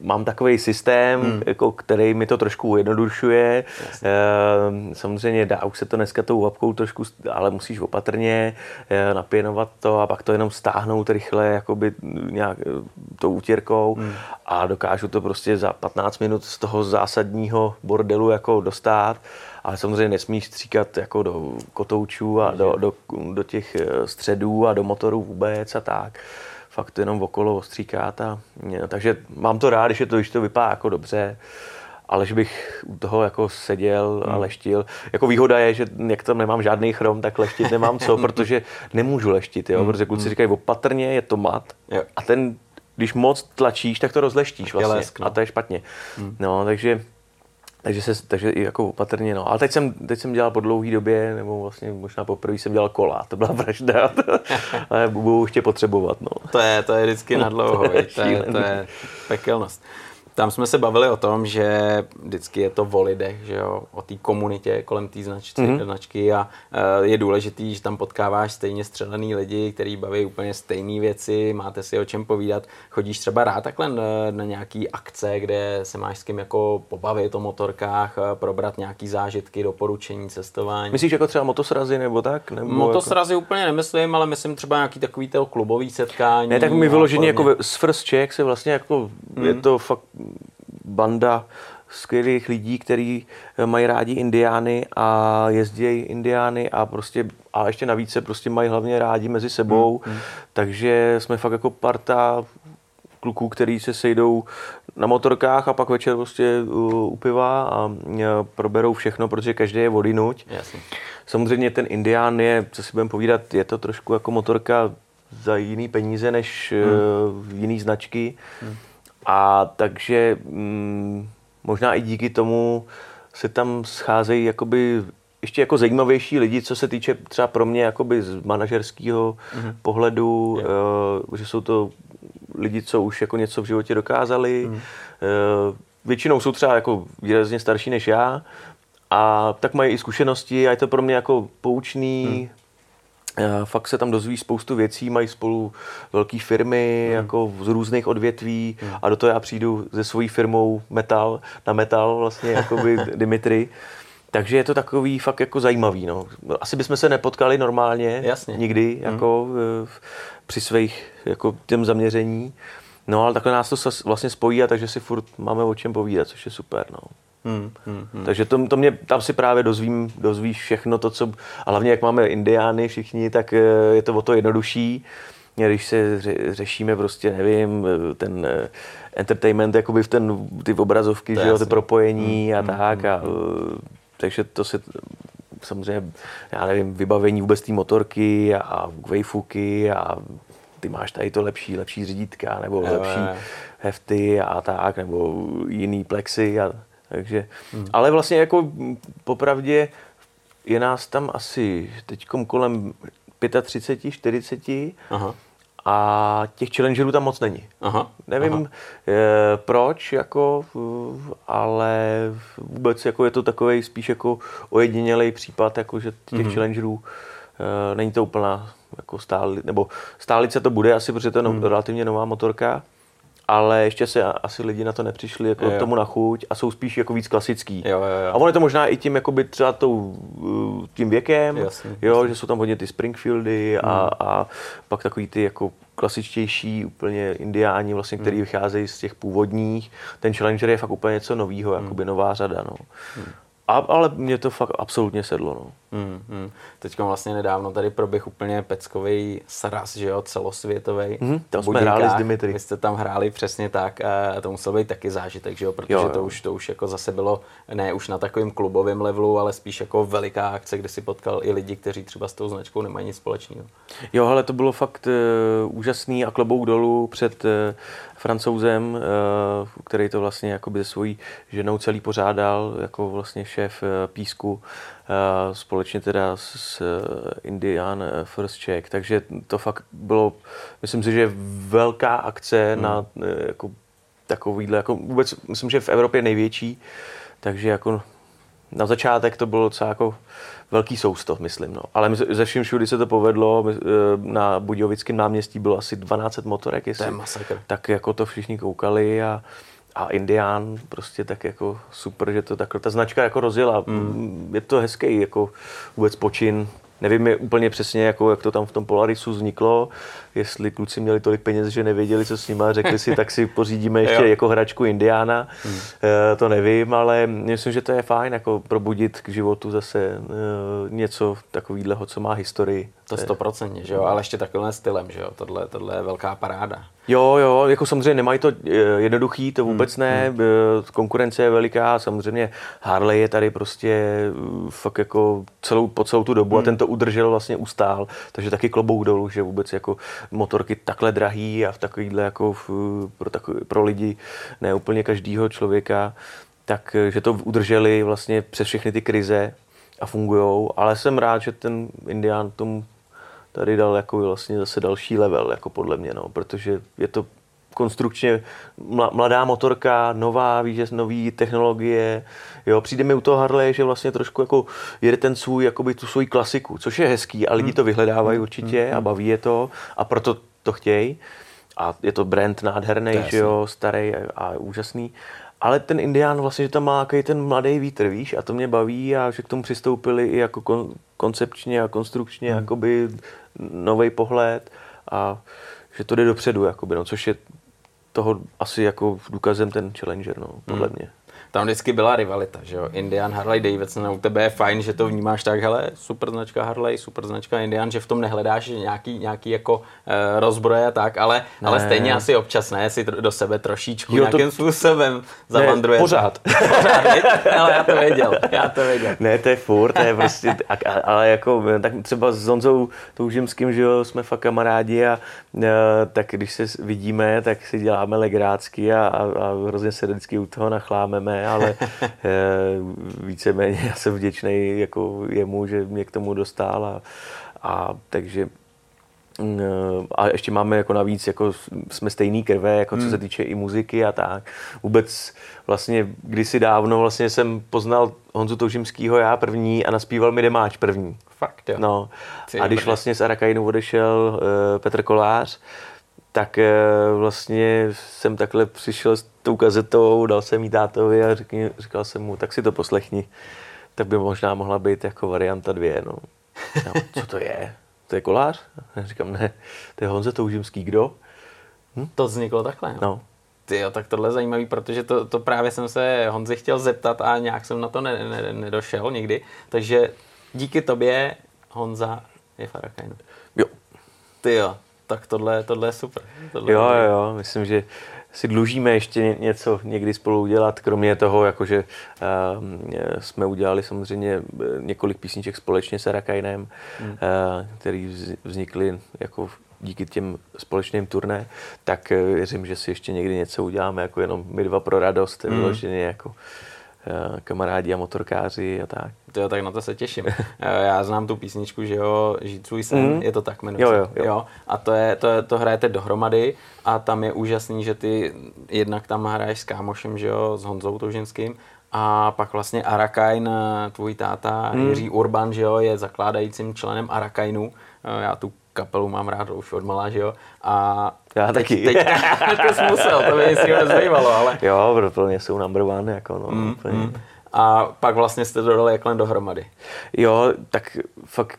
mám takový systém, hmm. jako, který mi to trošku ujednodušuje. E, samozřejmě dá už se to dneska tou vapkou trošku, ale musíš opatrně e, napěnovat to a pak to jenom stáhnout rychle, jakoby nějak to útěrkou hmm. a dokážu to prostě za 15 minut z toho zásadního bordelu jako dostat. Ale samozřejmě nesmíš stříkat jako do kotoučů a do, do, do těch eh, středů a do motorů vůbec a tak. Fakt jenom okolo ostříkat. A, takže mám to rád, když, je to, když to vypadá jako dobře ale že bych u toho jako seděl a hmm. leštil. Jako výhoda je, že jak tam nemám žádný chrom, tak leštit nemám co, protože nemůžu leštit, jo? Hmm. protože kluci hmm. říkají opatrně, je to mat a ten když moc tlačíš, tak to rozleštíš vlastně. Lesk, no. A to je špatně. Hmm. No, takže takže, se, takže i jako opatrně, no. Ale teď jsem, teď jsem dělal po dlouhé době, nebo vlastně možná poprvé jsem dělal kola, to byla vražda, ale budu ještě potřebovat, no. To je, to je vždycky na dlouho, to, je, to, je, to je pekelnost. Tam jsme se bavili o tom, že vždycky je to o lidech, že jo, o té komunitě kolem té značky, mm-hmm. značky a uh, je důležitý, že tam potkáváš stejně střelený lidi, kteří baví úplně stejné věci, máte si o čem povídat. Chodíš třeba rád takhle na, na nějaký akce, kde se máš s kým jako pobavit o motorkách, eh, probrat nějaký zážitky, doporučení, cestování. Myslíš jako třeba motosrazy nebo tak? Nebo motosrazy jako... úplně nemyslím, ale myslím třeba nějaký takový to klubový setkání. Ne, tak mi vyloženě jako s First Czech se vlastně jako mm. je mhm. to fakt banda skvělých lidí, kteří mají rádi indiány a jezdí indiány a prostě a ještě navíc se prostě mají hlavně rádi mezi sebou, hmm, hmm. takže jsme fakt jako parta kluků, který se sejdou na motorkách a pak večer prostě u piva a eh, proberou všechno, protože každý je vodinuť. Jasně. Samozřejmě ten indián je, co si budeme povídat, je to trošku jako motorka za jiný peníze než hmm. jiný značky. Hmm a takže mm, možná i díky tomu se tam scházejí jakoby ještě jako zajímavější lidi, co se týče třeba pro mě jakoby z manažerského mm-hmm. pohledu, yeah. uh, že jsou to lidi, co už jako něco v životě dokázali. Mm. Uh, většinou jsou třeba jako výrazně starší než já a tak mají i zkušenosti a je to pro mě jako poučný, mm Fakt se tam dozví spoustu věcí, mají spolu velké firmy hmm. jako z různých odvětví hmm. a do toho já přijdu se svojí firmou Metal, na Metal vlastně, jako by Dimitri. Takže je to takový fakt jako zajímavý. No. Asi bychom se nepotkali normálně Jasně. nikdy hmm. jako hmm. při svých jako těm zaměření. No ale takhle nás to vlastně spojí a takže si furt máme o čem povídat, což je super. No. Hmm, hmm, hmm. Takže to, to mě, tam si právě dozvím, dozvíš všechno to, co... A hlavně, jak máme indiány všichni, tak eh, je to o to jednodušší. Když se ře, řešíme prostě, nevím, eh, ten eh, entertainment, jakoby v ten, ty obrazovky, že jo, ty propojení hmm, a hmm, tak. Hmm, a, hmm. Takže to si samozřejmě, já nevím, vybavení vůbec té motorky a wayfuky a ty máš tady to lepší, lepší řídítka nebo jo, lepší je. hefty a tak, nebo jiný plexy a takže, hmm. ale vlastně jako popravdě je nás tam asi teď kolem 35, 40 Aha. a těch challengerů tam moc není. Aha. Nevím Aha. Je, proč, jako, ale vůbec jako je to takový spíš jako ojedinělej případ, jako že těch hmm. challengerů e, není to úplná jako stáli, nebo stálice to bude asi, protože to je no, hmm. relativně nová motorka, ale ještě se asi lidi na to nepřišli jako jo. tomu na chuť a jsou spíš jako víc klasický. Jo, jo, jo. A ono je to možná i tím jakoby třeba tou, uh, tím věkem, jasně, jo, jasně. že jsou tam hodně ty Springfieldy a, hmm. a pak takový ty jako klasičtější úplně indiáni, vlastně, který hmm. vycházejí z těch původních. Ten Challenger je fakt úplně něco nového, hmm. jakoby nová řada. No. Hmm. A, ale mě to fakt absolutně sedlo. No. Hmm, hmm. Teď vlastně nedávno tady proběh úplně peckový sraz, že jo, celosvětový. Hmm, tam jsme hráli s Dimitri. Vy jste tam hráli přesně tak a to musel být taky zážitek, že jo, protože jo, jo. to už to už jako zase bylo ne už na takovém klubovém levelu, ale spíš jako veliká akce, kde si potkal i lidi, kteří třeba s tou značkou nemají nic společného. Jo, ale to bylo fakt uh, úžasný a klobouk dolů před uh, francouzem, uh, který to vlastně jakoby se svojí ženou celý pořádal, jako vlastně šéf uh, písku, uh, společně teda s Indian First Check, takže to fakt bylo, myslím si, že velká akce hmm. na jako takovýhle, jako vůbec, myslím, že v Evropě největší, takže jako na začátek to bylo docela jako velký soustav, myslím. No. Ale ze vším všudy se to povedlo. Eh, na Budějovickém náměstí bylo asi 12 motorek, jestli, to je masakr. tak jako to všichni koukali a, a Indián prostě tak jako super, že to takhle ta značka jako rozjela. Mm. Je to hezký jako vůbec počin Nevím je úplně přesně, jako, jak to tam v tom Polarisu vzniklo, jestli kluci měli tolik peněz, že nevěděli, co s nimi, řekli si, tak si pořídíme ještě jako hračku Indiána. Hmm. E, to nevím, ale myslím, že to je fajn, jako probudit k životu zase e, něco takového, co má historii. To stoprocentně, že jo, ale ještě takovým stylem, že jo, tohle, tohle je velká paráda. Jo, jo, jako samozřejmě nemají to eh, jednoduchý, to vůbec hmm. ne, hmm. konkurence je veliká, samozřejmě Harley je tady prostě eh, fakt jako celou, po celou tu dobu hmm. a ten to udržel vlastně ustál, takže taky klobouk dolů, že vůbec jako motorky takhle drahý a v takovýhle jako v, pro, takový, pro lidi, ne úplně každýho člověka, tak že to udrželi vlastně přes všechny ty krize a fungujou, ale jsem rád, že ten Indián tomu tady dal jako vlastně zase další level, jako podle mě, no, protože je to konstrukčně mladá motorka, nová, víš, že nový technologie, jo, přijde mi u toho Harley, že vlastně trošku jako jede ten svůj, jakoby tu svoji klasiku, což je hezký a lidi to vyhledávají určitě a baví je to a proto to chtějí. A je to brand nádherný, že jo, starý a, a úžasný, ale ten Indián vlastně, že tam má jaký ten mladý vítr, víš, a to mě baví a že k tomu přistoupili i jako kon, koncepčně a konstrukčně, hmm. jakoby nový pohled a že to jde dopředu, jakoby, no, což je toho asi jako důkazem ten Challenger, no, podle hmm. mě tam vždycky byla rivalita, že jo. Indian, Harley Davidson, u tebe je fajn, že to vnímáš tak, hele, super značka Harley, super značka Indian, že v tom nehledáš nějaký, nějaký jako e, rozbroje a tak, ale, ne. ale stejně asi občas ne, si do sebe trošičku jo, nějakým to... způsobem zavandruje. Pořád. pořád, ale já to věděl, já to věděl. Ne, to je furt, to je prostě, ale jako, tak třeba s Zonzou Toužimským, že jo, jsme fakt kamarádi a e, tak když se vidíme, tak si děláme legrácky a, a, a hrozně se vždycky u toho nachlámeme ale eh, víceméně já jsem vděčný jako jemu, že mě k tomu dostal a, a takže mm, a ještě máme jako navíc, jako jsme stejný krve, jako co se hmm. týče i muziky a tak. Vůbec vlastně kdysi dávno vlastně jsem poznal Honzu Toužimskýho já první a naspíval mi Demáč první. Fakt, jo. No. a když vlastně z Arakainu odešel uh, Petr Kolář, tak uh, vlastně jsem takhle přišel s tou kazetou, dal jsem jí tátovi a řekni, říkal jsem mu, tak si to poslechni. Tak by možná mohla být jako varianta dvě. No. no co to je? To je kolář? Já říkám, ne, to je Honza Toužimský, kdo? Hm? To vzniklo takhle. No. Ty jo, tak tohle je zajímavý, protože to, to právě jsem se Honzi chtěl zeptat a nějak jsem na to ne, ne, nedošel nikdy. Takže díky tobě Honza je Farakajnu. Jo. Ty jo, tak tohle, tohle je super. Tohle jo, je... jo, myslím, že si dlužíme ještě něco někdy spolu udělat, kromě toho, jakože uh, jsme udělali samozřejmě eh, několik písniček společně s Arakajnem, hmm. uh, který vznikly jako díky těm společným turné, tak věřím, že si ještě někdy něco uděláme, jako jenom my dva pro radost, hmm. vyloženě jako kamarádi a motorkáři a tak. To jo, tak na to se těším. Eh, já znám tu písničku, že jo, Žít svůj sen, mm. je to tak jmenuje jo, jo, jo. jo. A to, je, to, je, to hrajete dohromady a tam je úžasný, že ty jednak tam hraješ s kámošem, že jo, s Honzou Touženským a pak vlastně Arakajn, tvůj táta mm. Jiří Urban, že jo, je zakládajícím členem Arakajnu. Eh, já tu kapelu mám rád už od malá, že jo. A já teď, taky. Teď, to jsi musel, to by si nezbývalo, ale... Jo, pro mě jsou number one, jako no, mm, úplně. Mm. A pak vlastně jste dodali jak dohromady. Jo, tak fakt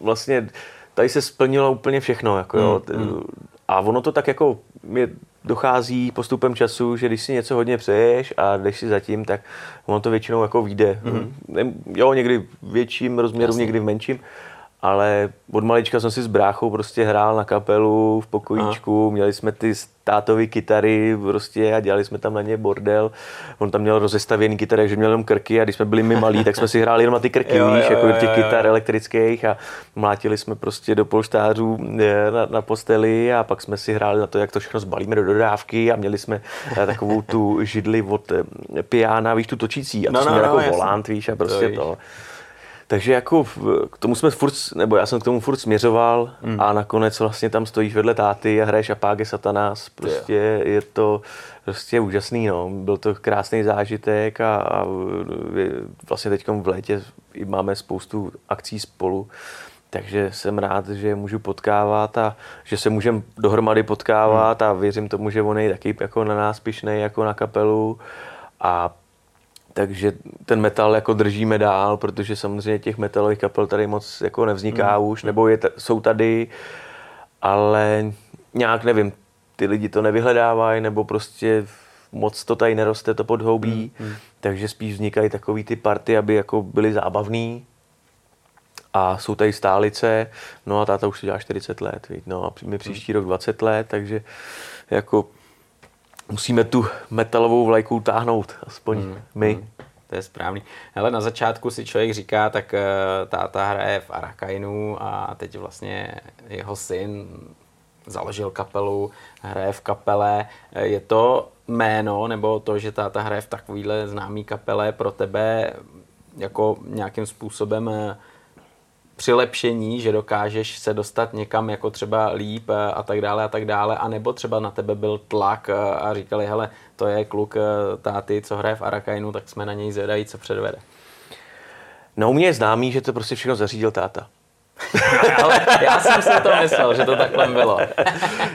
vlastně tady se splnilo úplně všechno, jako jo. Mm, mm. A ono to tak jako mě dochází postupem času, že když si něco hodně přeješ a jdeš si zatím, tak ono to většinou jako vyjde. Mm-hmm. Jo, někdy v větším rozměru, Jasně. někdy v menším, ale od malička jsem si s bráchou prostě hrál na kapelu v pokojíčku, Aha. měli jsme ty tátovy kytary prostě a dělali jsme tam na ně bordel. On tam měl rozestavěný kytary, že měl jenom krky a když jsme byli my malí, tak jsme si hráli jenom na ty krky, jo, víš, jo, jako jo, těch jo, kytar jo. elektrických a mlátili jsme prostě do polštářů eh, na, na, posteli a pak jsme si hráli na to, jak to všechno zbalíme do dodávky a měli jsme eh, takovou tu židli od eh, piana, víš, tu točící a to no, jsme no, no, jako volant, víš, a prostě to. to. Takže jako k tomu jsme furt, nebo já jsem k tomu furt směřoval mm. a nakonec vlastně tam stojíš vedle táty a hraješ Apáge Satanás. Prostě yeah. je to prostě úžasný, no. Byl to krásný zážitek a, a vlastně teď v létě máme spoustu akcí spolu. Takže jsem rád, že můžu potkávat a že se můžeme dohromady potkávat mm. a věřím tomu, že on je taky jako na nás pišnej, jako na kapelu. A takže ten metal jako držíme dál, protože samozřejmě těch metalových kapel tady moc jako nevzniká mm. už, nebo je, jsou tady, ale nějak nevím, ty lidi to nevyhledávají, nebo prostě moc to tady neroste, to podhoubí, mm. takže spíš vznikají takový ty party, aby jako byly zábavný, a jsou tady stálice, no a táta už si dělá 40 let, víc, no a my příští rok 20 let, takže jako musíme tu metalovou vlajku táhnout, aspoň mm, my. Mm, to je správný. Ale na začátku si člověk říká, tak uh, táta hraje v Arakainu a teď vlastně jeho syn založil kapelu, hraje v kapele. Je to jméno, nebo to, že táta hraje v takovýhle známý kapele pro tebe jako nějakým způsobem eh, přilepšení, že dokážeš se dostat někam jako třeba líp eh, a tak dále a tak dále, a nebo třeba na tebe byl tlak eh, a říkali, hele, to je kluk eh, táty, co hraje v Arakainu, tak jsme na něj zvědají, co předvede. No u mě je známý, že to prostě všechno zařídil táta. ale já jsem si to myslel, že to takhle bylo.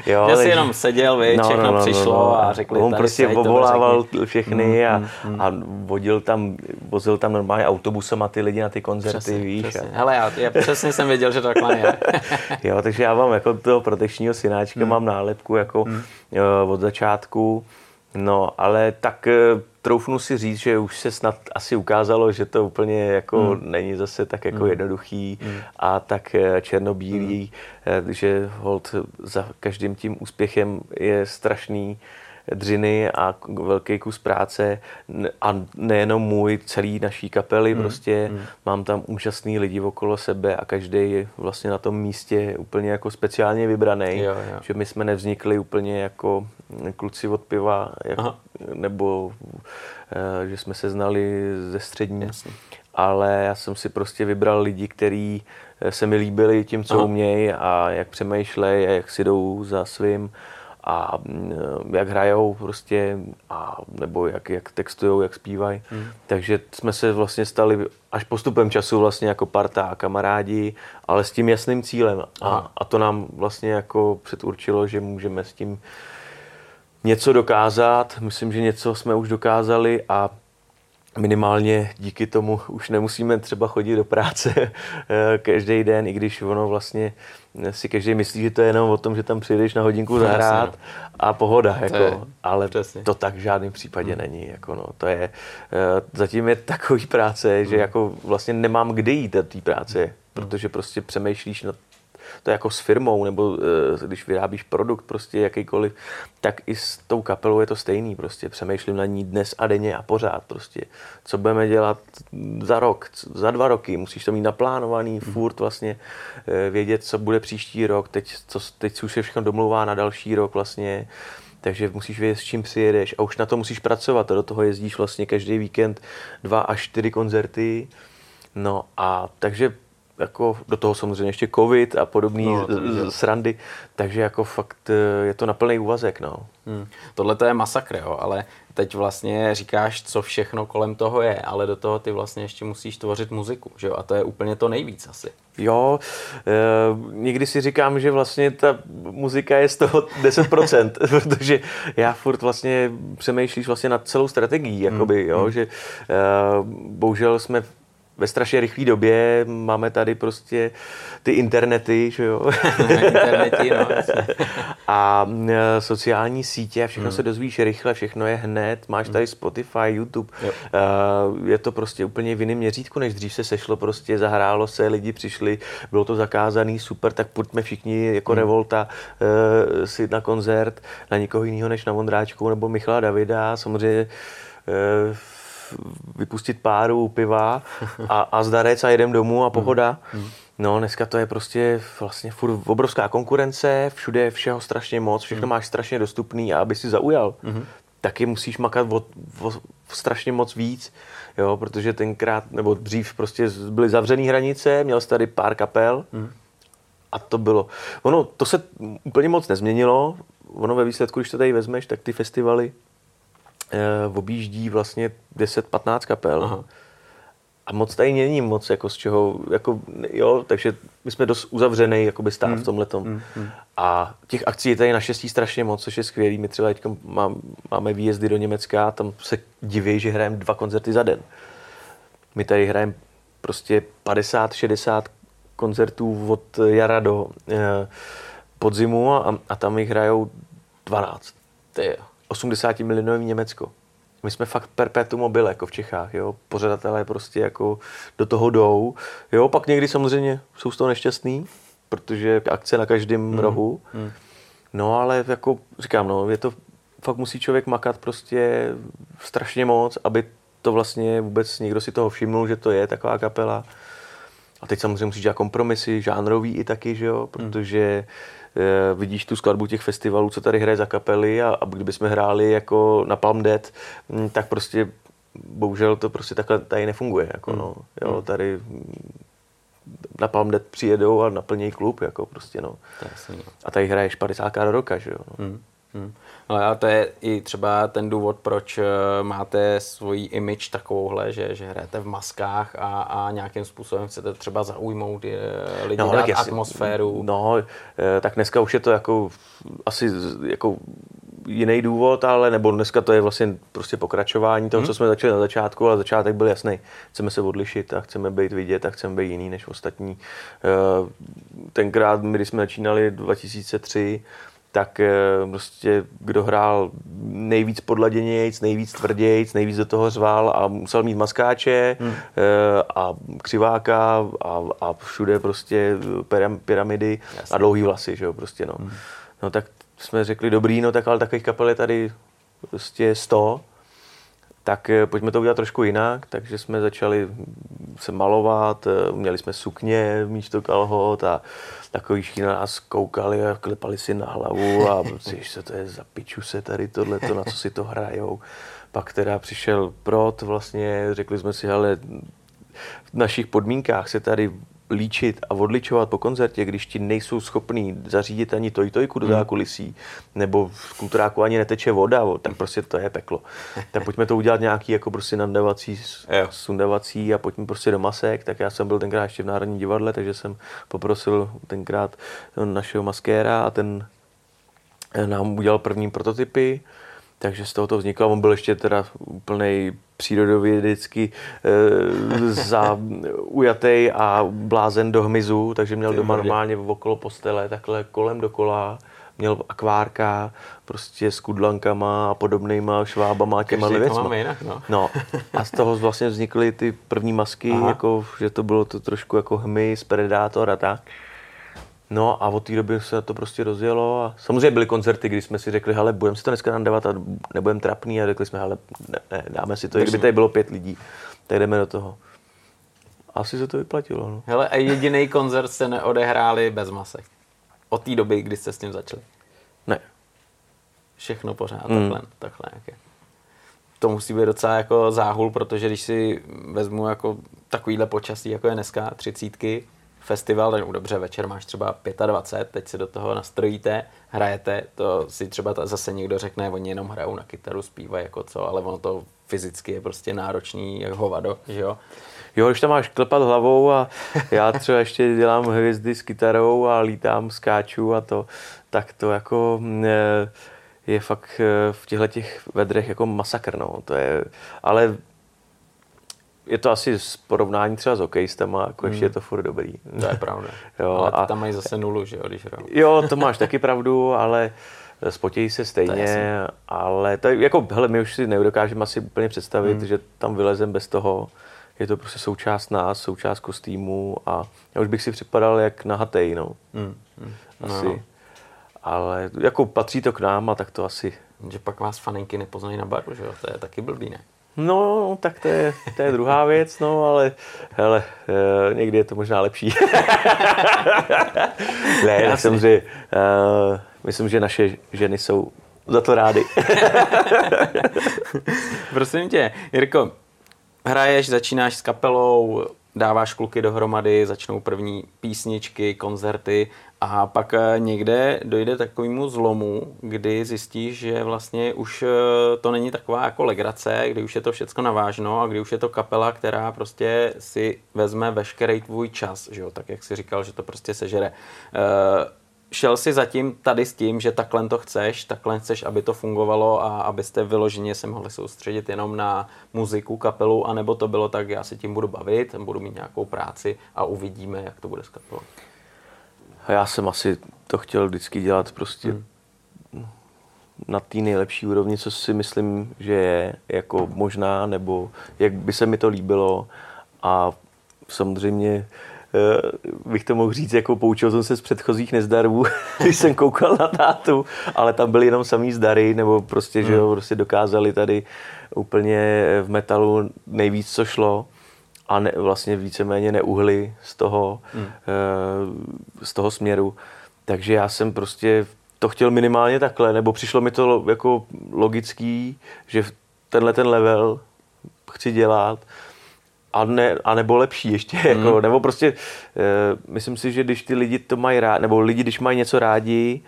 jo, že jsi jenom seděl, vy, no, všechno no, no, přišlo no, no. a řekli, On prostě obvolával všechny mm, a, mm, mm. a vodil tam, vozil tam normálně autobusem a ty lidi na ty koncerty, přesně, víš. Přesně. A... Hele, já, já přesně jsem věděl, že to takhle je. jo, takže já mám jako toho protečního synáčka, mm. mám nálepku jako mm. od začátku, no ale tak troufnu si říct, že už se snad asi ukázalo, že to úplně jako hmm. není zase tak jako hmm. jednoduchý hmm. a tak eh, černobílý, hmm. že hold za každým tím úspěchem je strašný dřiny a velký kus práce a nejenom můj, celý naší kapely hmm. prostě. Hmm. Mám tam úžasný lidi okolo sebe a každý je vlastně na tom místě úplně jako speciálně vybraný. Jo, jo. Že my jsme nevznikli úplně jako kluci od piva, jak, nebo eh, že jsme se znali ze střední. Jasně. Ale já jsem si prostě vybral lidi, kteří eh, se mi líbili tím, co Aha. umějí a jak přemýšlejí a jak si jdou za svým a mm, jak hrajou prostě, a, nebo jak, jak textují, jak zpívají. Hmm. Takže jsme se vlastně stali až postupem času vlastně jako parta a kamarádi, ale s tím jasným cílem. A, a to nám vlastně jako předurčilo, že můžeme s tím něco dokázat. Myslím, že něco jsme už dokázali a minimálně díky tomu už nemusíme třeba chodit do práce eh, každý den, i když ono vlastně si každý myslí, že to je jenom o tom, že tam přijdeš na hodinku zahrát no. a pohoda, jako, je, ale přesně. to tak v žádném případě hmm. není. Jako no, to je, eh, zatím je takový práce, hmm. že jako vlastně nemám kde jít do té práce, hmm. protože prostě přemýšlíš nad to je jako s firmou, nebo e, když vyrábíš produkt prostě jakýkoliv, tak i s tou kapelou je to stejný prostě. Přemýšlím na ní dnes a denně a pořád prostě. Co budeme dělat za rok, za dva roky, musíš to mít naplánovaný, mm. furt vlastně e, vědět, co bude příští rok, teď, co, teď už je všechno domluvá na další rok vlastně takže musíš vědět, s čím přijedeš a už na to musíš pracovat a do toho jezdíš vlastně každý víkend dva až čtyři koncerty. No a takže jako do toho samozřejmě ještě covid a podobné no, srandy, takže jako fakt eh, je to na plný úvazek, no. Hmm. Tohle to je masakr, jo, ale teď vlastně říkáš, co všechno kolem toho je, ale do toho ty vlastně ještě musíš tvořit muziku, že jo, a to je úplně to nejvíc asi. Jo, e, někdy si říkám, že vlastně ta muzika je z toho 10%, protože já furt vlastně přemýšlíš vlastně nad celou strategií, jakoby, hmm. jo, hmm. že e, bohužel jsme ve strašně rychlé době máme tady prostě ty internety, že jo? Internety, no. a e, sociální sítě, všechno hmm. se dozvíš rychle, všechno je hned, máš tady Spotify, YouTube. Jo. Je to prostě úplně v jiném měřítku, než dřív se sešlo prostě, zahrálo se, lidi přišli, bylo to zakázaný, super, tak pojďme všichni jako hmm. Revolta uh, si na koncert, na nikoho jiného než na Vondráčku nebo Michala Davida, samozřejmě uh, vypustit páru, piva a, a zdarec a jedem domů a pohoda. Mm. No, dneska to je prostě vlastně furt obrovská konkurence, všude je všeho strašně moc, všechno mm. máš strašně dostupný a aby si zaujal, mm. taky musíš makat o, o, strašně moc víc, jo, protože tenkrát, nebo dřív prostě byly zavřené hranice, měl jsi tady pár kapel mm. a to bylo. Ono, to se úplně moc nezměnilo, ono ve výsledku, když to tady vezmeš, tak ty festivaly Eh, objíždí vlastně 10-15 kapel. Aha. A moc tady není moc, jako z čeho, jako, jo, takže my jsme dost uzavřený jakoby stát hmm. v tomhle hmm. hmm. A těch akcí je tady naštěstí strašně moc, což je skvělý. My třeba teď mám, máme výjezdy do Německa, tam se diví, že hrajeme dva koncerty za den. My tady hrajeme prostě 50-60 koncertů od jara do eh, podzimu a, a tam jich hrajou 12. Ty jo. 80 milionový Německo. My jsme fakt perpetuum mobile, jako v Čechách, jo. Pořadatelé prostě jako do toho jdou. Jo, pak někdy samozřejmě jsou z toho nešťastný, protože akce na každém mm. rohu. Mm. No, ale jako říkám, no, je to, fakt musí člověk makat prostě strašně moc, aby to vlastně vůbec někdo si toho všimnul, že to je taková kapela. A teď samozřejmě musíš dělat kompromisy, žánrový i taky, že jo, protože Eh, vidíš tu skladbu těch festivalů, co tady hraje za kapely a, a kdyby jsme hráli jako na Palm Dead, hm, tak prostě bohužel to prostě takhle tady nefunguje. Jako no. jo, hmm. tady na Palm Dead přijedou a naplnějí klub, jako prostě no. no. A tady hraješ 50 do roka, že jo. No. Hmm. Hmm. No a to je i třeba ten důvod, proč eh, máte svoji image takovouhle, že, že hrajete v maskách a, a nějakým způsobem chcete třeba zaujmout eh, lidi, no, dát jestli, atmosféru. No, eh, tak dneska už je to jako asi jako jiný důvod, ale nebo dneska to je vlastně prostě pokračování toho, hmm. co jsme začali na začátku, ale začátek byl jasný. Chceme se odlišit a chceme být vidět a chceme být jiný než ostatní. Tenkrát, když jsme začínali 2003, tak eh, prostě kdo hrál nejvíc podladěnějc, nejvíc tvrdějc, nejvíc do toho řval a musel mít maskáče hmm. Eh, a křiváka a, a všude prostě pyramidy Jasně. a dlouhý vlasy, že jo, prostě no. Hmm. No tak jsme řekli, dobrý, no tak ale takových kapel je tady prostě 100 tak eh, pojďme to udělat trošku jinak, takže jsme začali se malovat, eh, měli jsme sukně místo kalhot a takový na nás koukali a klepali si na hlavu a co to je za piču se tady tohle, na co si to hrajou. Pak teda přišel prot, vlastně řekli jsme si, ale v našich podmínkách se tady líčit a odličovat po koncertě, když ti nejsou schopní zařídit ani toj tojku do hmm. zákulisí, nebo v kulturáku ani neteče voda, tak prostě to je peklo. Tak pojďme to udělat nějaký jako prostě nandavací, sundavací a pojďme prostě do masek. Tak já jsem byl tenkrát ještě v Národní divadle, takže jsem poprosil tenkrát našeho maskéra a ten nám udělal první prototypy takže z toho to vzniklo. On byl ještě teda úplný přírodovědecky e, zaujatý a blázen do hmyzu, takže měl doma normálně okolo postele, takhle kolem dokola měl akvárka prostě s kudlankama a podobnýma švábama a těma věcma. Jinak, no. no. A z toho vlastně vznikly ty první masky, jako, že to bylo to trošku jako hmyz, predátor a tak. No a od té doby se to prostě rozjelo a samozřejmě byly koncerty, kdy jsme si řekli, hele, budeme si to dneska nandávat a nebudeme trapný a řekli jsme, hele, ne, ne dáme si to, i kdyby tady bylo pět lidí, tak jdeme do toho. Asi se to vyplatilo. No. Hele, a jediný koncert jste neodehráli bez masek? Od té doby, kdy jste s tím začali? Ne. Všechno pořád, mm. takhle, takhle jak je. To musí být docela jako záhul, protože když si vezmu jako takovýhle počasí, jako je dneska, třicítky, festival, tak dobře, večer máš třeba 25, teď si do toho nastrojíte, hrajete, to si třeba ta, zase někdo řekne, oni jenom hrajou na kytaru, zpívají jako co, ale ono to fyzicky je prostě náročný, jak hovado, že jo. Jo, když tam máš klepat hlavou a já třeba ještě dělám hvězdy s kytarou a lítám, skáču a to, tak to jako je, je fakt v těchto těch vedrech jako masakr, no. To je, ale je to asi z porovnání třeba s hokejistama, jako hmm. ještě je to furt dobrý. To je pravda. jo, ale a tam mají zase nulu, že jo, když hrajou. Jo, to máš taky pravdu, ale spotějí se stejně, ale to, jako, hele, my už si nedokážeme asi úplně představit, hmm. že tam vylezem bez toho. Je to prostě součást nás, součást kostýmu a já už bych si připadal jak nahatej, no. Hmm. Hmm. Asi. No. Ale jako patří to k nám a tak to asi. Že pak vás faninky nepoznají na baru, že jo? To je taky blbý, ne? No, tak to je, to je druhá věc, no, ale hele, e, někdy je to možná lepší. ne, myslím, že, e, myslím, že naše ženy jsou za to rády. Prosím tě, Jirko, hraješ, začínáš s kapelou, dáváš kluky dohromady, začnou první písničky, koncerty a pak eh, někde dojde takovému zlomu, kdy zjistíš, že vlastně už eh, to není taková jako legrace, kdy už je to všecko navážno a kdy už je to kapela, která prostě si vezme veškerý tvůj čas, že jo? tak jak si říkal, že to prostě sežere. Uh, šel si zatím tady s tím, že takhle to chceš, takhle chceš, aby to fungovalo a abyste vyloženě se mohli soustředit jenom na muziku, kapelu, anebo to bylo tak, já se tím budu bavit, budu mít nějakou práci a uvidíme, jak to bude s kapelou. Já jsem asi to chtěl vždycky dělat prostě hmm. na té nejlepší úrovni, co si myslím, že je jako možná, nebo jak by se mi to líbilo a samozřejmě bych to mohl říct, jako poučil jsem se z předchozích nezdarů, když jsem koukal na tátu, ale tam byly jenom samý zdary, nebo prostě, že jo, hmm. prostě dokázali tady úplně v metalu nejvíc, co šlo a ne, vlastně víceméně neuhli z toho, hmm. Eh, z toho směru. Takže já jsem prostě to chtěl minimálně takhle, nebo přišlo mi to jako logický, že tenhle ten level chci dělat a, ne, a nebo lepší ještě, mm. jako, nebo prostě uh, myslím si, že když ty lidi to mají rádi, nebo lidi, když mají něco rádi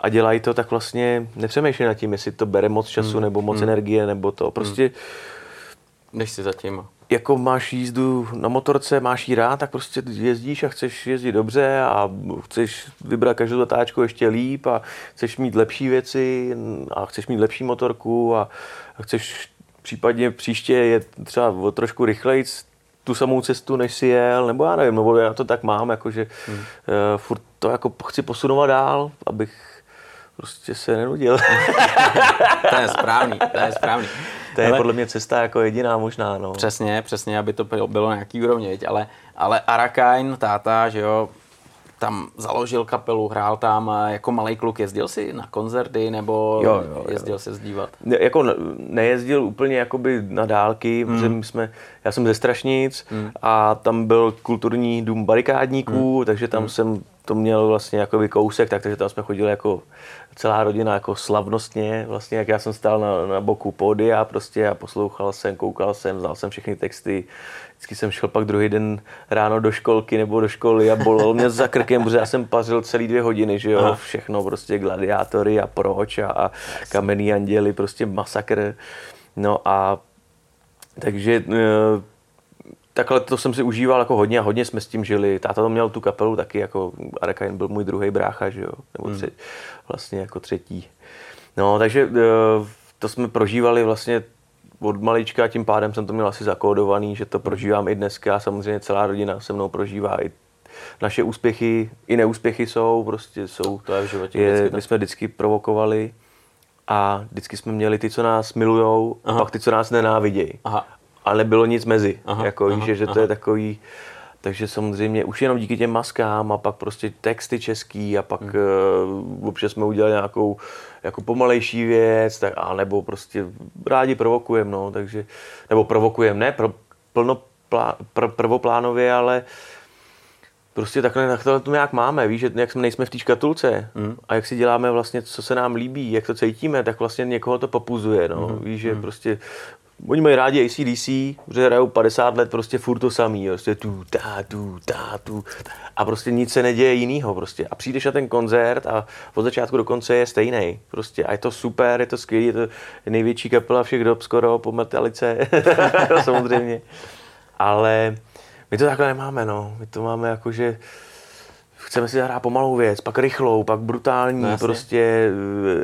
a dělají to, tak vlastně nepřemýšlí nad tím, jestli to bere moc času, mm. nebo moc mm. energie, nebo to. Prostě mm. Než si zatím. Jako máš jízdu na motorce, máš jí rád, tak prostě jezdíš a chceš jezdit dobře a chceš vybrat každou zatáčku ještě líp a chceš mít lepší věci a chceš mít lepší motorku a chceš případně příště je třeba o trošku rychleji tu samou cestu, než si jel, nebo já nevím, nebo já to tak mám, jakože hmm. uh, furt to jako chci posunovat dál, abych prostě se nenudil. to je správný, to je správný. To je ale, podle mě cesta jako jediná možná, no. Přesně, přesně, aby to bylo na nějaký úrovni, ale, ale Arakain, táta, že jo, tam založil kapelu, hrál tam jako malý kluk. Jezdil si na koncerty nebo jo, jo, jezdil jo. se zdívat? Ne, jako nejezdil úplně jakoby na dálky, hmm. jsme, já jsem ze Strašnic hmm. a tam byl kulturní dům barikádníků, hmm. takže tam hmm. jsem to měl vlastně jakoby kousek, tak, takže tam jsme chodili jako celá rodina jako slavnostně, vlastně jak já jsem stál na, na boku pódia prostě a poslouchal jsem, koukal jsem, znal jsem všechny texty, vždycky jsem šel pak druhý den ráno do školky nebo do školy a bolel mě za krkem, protože já jsem pařil celý dvě hodiny, že jo, Aha. všechno prostě gladiátory a proč a, a kamenný anděli, prostě masakr. No a takže e, takhle to jsem si užíval jako hodně a hodně jsme s tím žili. Táta to měl tu kapelu taky, jako Arakain byl můj druhý brácha, že jo, nebo tři, hmm. vlastně jako třetí. No, takže e, to jsme prožívali vlastně od malička, tím pádem jsem to měl asi zakódovaný, že to prožívám i dneska. Samozřejmě celá rodina se mnou prožívá i naše úspěchy, i neúspěchy jsou, prostě jsou. To je v životě je, My jsme vždycky provokovali a vždycky jsme měli ty, co nás milujou, a pak ty, co nás nenávidějí. Aha. A nebylo nic mezi. Aha, jako, aha, že aha. to je takový, takže samozřejmě už jenom díky těm maskám a pak prostě texty český a pak hmm. uh, občas jsme udělali nějakou jako pomalejší věc, tak, a nebo prostě rádi provokujeme, no, takže, nebo provokujeme, ne pro, plno, plá, pr, prvoplánově, ale prostě takhle, takhle to nějak máme, víš, že jak jsme nejsme v té škatulce hmm. a jak si děláme vlastně, co se nám líbí, jak to cítíme, tak vlastně někoho to popuzuje, no, hmm. víš, že hmm. prostě Oni mají rádi ACDC, protože hrajou 50 let prostě furt to samý, prostě tu, ta, tu, ta, tu, a prostě nic se neděje jinýho prostě. A přijdeš na ten koncert a od začátku do konce je stejný. Prostě a je to super, je to skvělé, je to největší kapela všech dob skoro po Metalice, samozřejmě. Ale my to takhle nemáme, no. My to máme jako, že chceme si zahrát pomalou věc, pak rychlou, pak brutální, no, prostě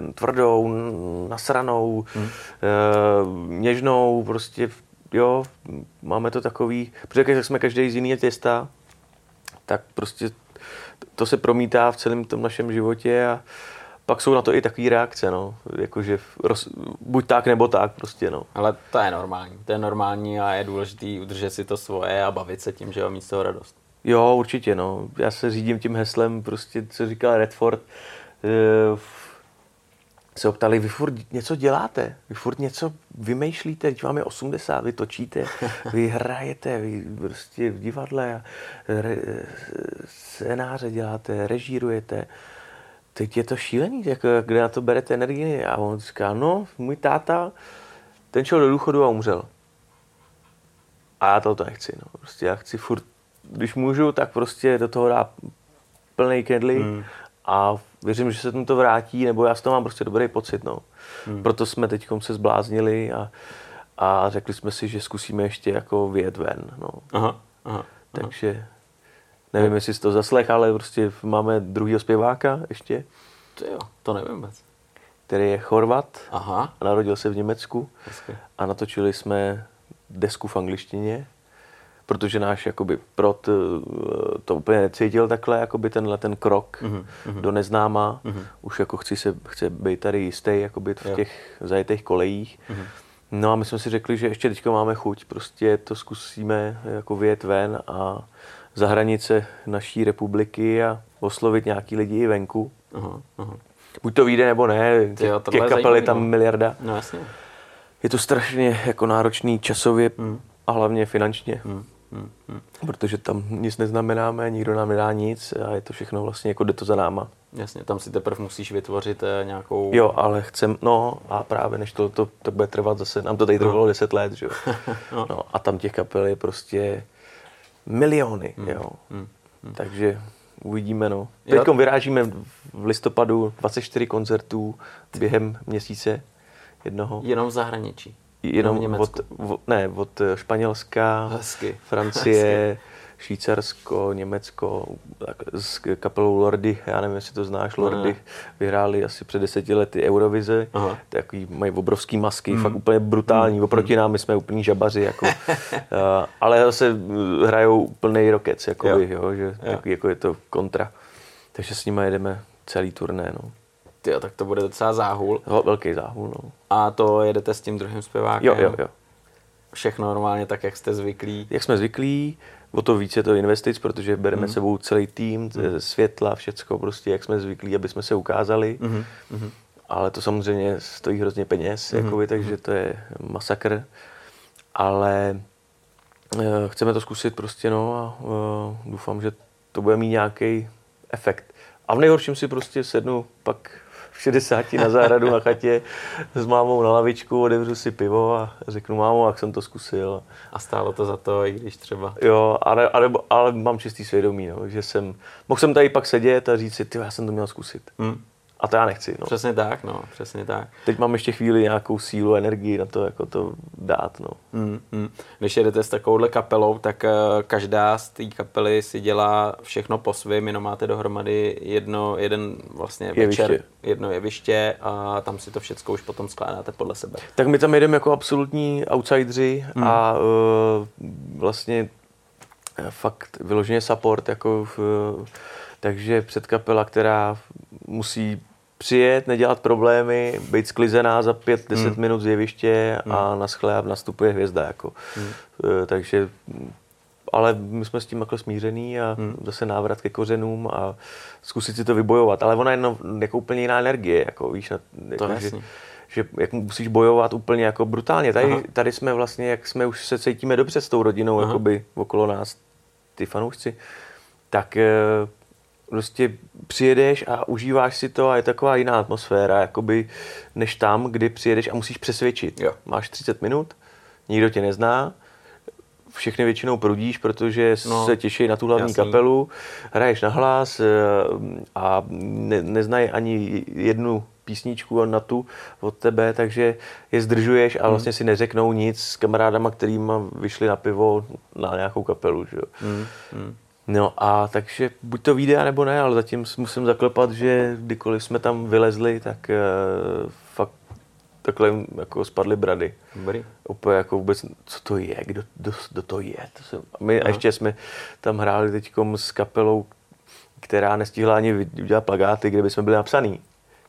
eh, tvrdou, nasranou, hmm. uh, něžnou, prostě jo, máme to takový, protože když jsme každý z jiného těsta, tak prostě to se promítá v celém tom našem životě a pak jsou na to i takové reakce, no. Jakože roz, buď tak, nebo tak prostě, no. Ale to je normální. To je normální a je důležité udržet si to svoje a bavit se tím, že jo, mít z toho radost. Jo, určitě, no. Já se řídím tím heslem, prostě, co říkal Redford, uh, se optali, vy furt něco děláte, vy furt něco vymýšlíte, když vám je 80, vy točíte, vy hrajete, vy prostě v divadle, re, scénáře děláte, režírujete. Teď je to šílený, jako, kde na to berete energii. A on říká, no, můj táta, ten šel do důchodu a umřel. A já to nechci, no. Prostě já chci furt, když můžu, tak prostě do toho dá plný kedly hmm. a věřím, že se tomu to vrátí, nebo já z toho mám prostě dobrý pocit. No. Hmm. Proto jsme teď se zbláznili a, a řekli jsme si, že zkusíme ještě jako vyjet ven. No. Aha, aha, Takže nevím, no. jestli jsi to zaslech, ale prostě máme druhého zpěváka ještě. To jo, to nevím vůbec. Který je Chorvat Aha. a narodil se v Německu. Hezky. A natočili jsme desku v angličtině protože náš jakoby prot eh, to úplně necítil takhle, jakoby tenhle ten krok mm-hmm. do neznáma. Mm-hmm. Už jako chci, se, chce být tady jistý jakoby v těch jo. zajetých kolejích. Mm-hmm. No a my jsme si řekli, že ještě teďka máme chuť, prostě to zkusíme jako vyjet ven a za hranice naší republiky a oslovit nějaký lidi i venku. Aha, aha. Buď to vyjde nebo ne, těch, těch kapel je tam no. miliarda. No jasně. Je to strašně jako náročný časově hmm. a hlavně finančně. Hmm. Hmm. Protože tam nic neznamenáme, nikdo nám nedá nic a je to všechno vlastně jako jde to za náma. Jasně, tam si teprve musíš vytvořit eh, nějakou... Jo, ale chcem, no a právě než to, to, to bude trvat zase, nám to tady trvalo no. 10 let, že jo. no. no. a tam těch kapel je prostě miliony, hmm. jo. Hmm. Hmm. Takže uvidíme, no. Teď vyrážíme v listopadu 24 koncertů během měsíce jednoho. Jenom v zahraničí jenom od, od, ne, od Španělska, Hezky. Francie, Hezky. Švýcarsko, Německo, tak, s kapelou Lordy, já nevím, jestli to znáš, Lordy ne. vyhráli asi před deseti lety Eurovize, Aha. takový, mají obrovský masky, mm. fakt úplně brutální, mm. oproti mm. nám, my jsme úplní žabaři, jako, uh, ale zase hrajou plný rokec, jako, jo. jo, že jo. Takový, jako je to kontra, takže s nimi jedeme celý turné, no. Tyjo, tak to bude docela záhul. Velký záhul, no. A to jedete s tím druhým zpěvákem? Jo, jo, jo. Všechno normálně tak, jak jste zvyklí? Jak jsme zvyklí, o to více to investic, protože bereme mm. sebou celý tým, mm. světla, všecko, prostě jak jsme zvyklí, aby jsme se ukázali. Mm. Mm. Ale to samozřejmě stojí hrozně peněz, mm. jakoby, takže to je masakr. Ale uh, chceme to zkusit prostě, no a uh, doufám, že to bude mít nějaký efekt. A v nejhorším si prostě sednu pak v 60 na zahradu na chatě s mámou na lavičku, odevřu si pivo a řeknu mámo, jak jsem to zkusil. A stálo to za to, i když třeba... Jo, ale, ale, ale mám čistý svědomí, no, že jsem... Mohl jsem tady pak sedět a říct si, ty, já jsem to měl zkusit. Hmm. A to já nechci. No. Přesně tak, no, přesně tak. Teď mám ještě chvíli nějakou sílu, energii na to, jako to dát, no. Mm, mm. Když jedete s takovouhle kapelou, tak uh, každá z té kapely si dělá všechno po svém, jenom máte dohromady jedno, jeden vlastně jeviště. večer, jedno jeviště a tam si to všechno už potom skládáte podle sebe. Tak my tam jedeme jako absolutní outsidři mm. a uh, vlastně uh, fakt vyloženě support, jako v, takže předkapela, která musí přijet, nedělat problémy, být sklizená za 5-10 hmm. minut z jeviště hmm. a na schle nastupuje hvězda. Jako. Hmm. E, takže ale my jsme s tím jako smířený a hmm. zase návrat ke kořenům a zkusit si to vybojovat. Ale ona je no, jako úplně jiná energie, jako víš, jako, to že, že jak musíš bojovat úplně jako brutálně. Tady, tady jsme vlastně, jak jsme už se cítíme dobře s tou rodinou, jakoby okolo nás, ty fanoušci, tak e, prostě přijedeš a užíváš si to a je taková jiná atmosféra, jakoby, než tam, kdy přijedeš a musíš přesvědčit. Jo. Máš 30 minut, nikdo tě nezná, všechny většinou prudíš, protože no, se těší na tu hlavní jasný. kapelu, hraješ na hlas eh, a ne, neznají ani jednu písničku na tu od tebe, takže je zdržuješ a hmm. vlastně si neřeknou nic s kamarádama, kterým vyšli na pivo na nějakou kapelu. Že? Mm. Mm. No a takže buď to vyjde, nebo ne, ale zatím musím zaklepat, že kdykoliv jsme tam vylezli, tak uh, fakt takhle jako spadly brady. Dobrý. Úplně jako vůbec, co to je, kdo, kdo, kdo to je. To jsem, a my Aha. a ještě jsme tam hráli teď s kapelou, která nestihla ani udělat plagáty, kde bychom byli napsaný.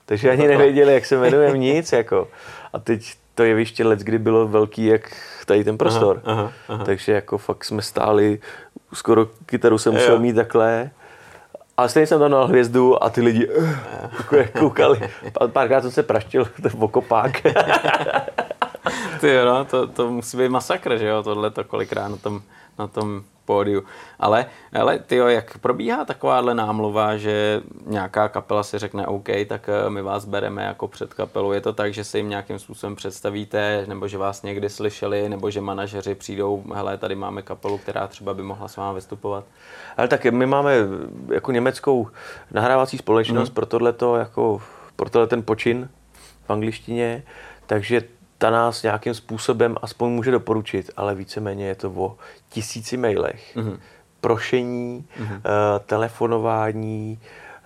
Takže ani nevěděli, jak se jmenujeme, nic. Jako. A teď to jeviště let, kdy bylo velký, jak tady ten prostor. Aha, aha, aha. Takže jako fakt jsme stáli, skoro kytaru jsem musel mít takhle. A stejně jsem tam dal hvězdu a ty lidi uh, koukali. Párkrát jsem se praštil v okopák. ty jo, no, to, to musí být masakr, že jo, tohle to kolikrát na tom, na tom pódiu. Ale, ale tyjo, jak probíhá takováhle námluva, že nějaká kapela si řekne OK, tak eh, my vás bereme jako před kapelu. Je to tak, že se jim nějakým způsobem představíte, nebo že vás někdy slyšeli, nebo že manažeři přijdou, hele, tady máme kapelu, která třeba by mohla s vámi vystupovat? Ale tak my máme jako německou nahrávací společnost mm. pro tohleto, jako pro tohle ten počin v angličtině, takže ta nás nějakým způsobem aspoň může doporučit, ale víceméně je to o tisíci mailech, mm-hmm. prošení, mm-hmm. Telefonování,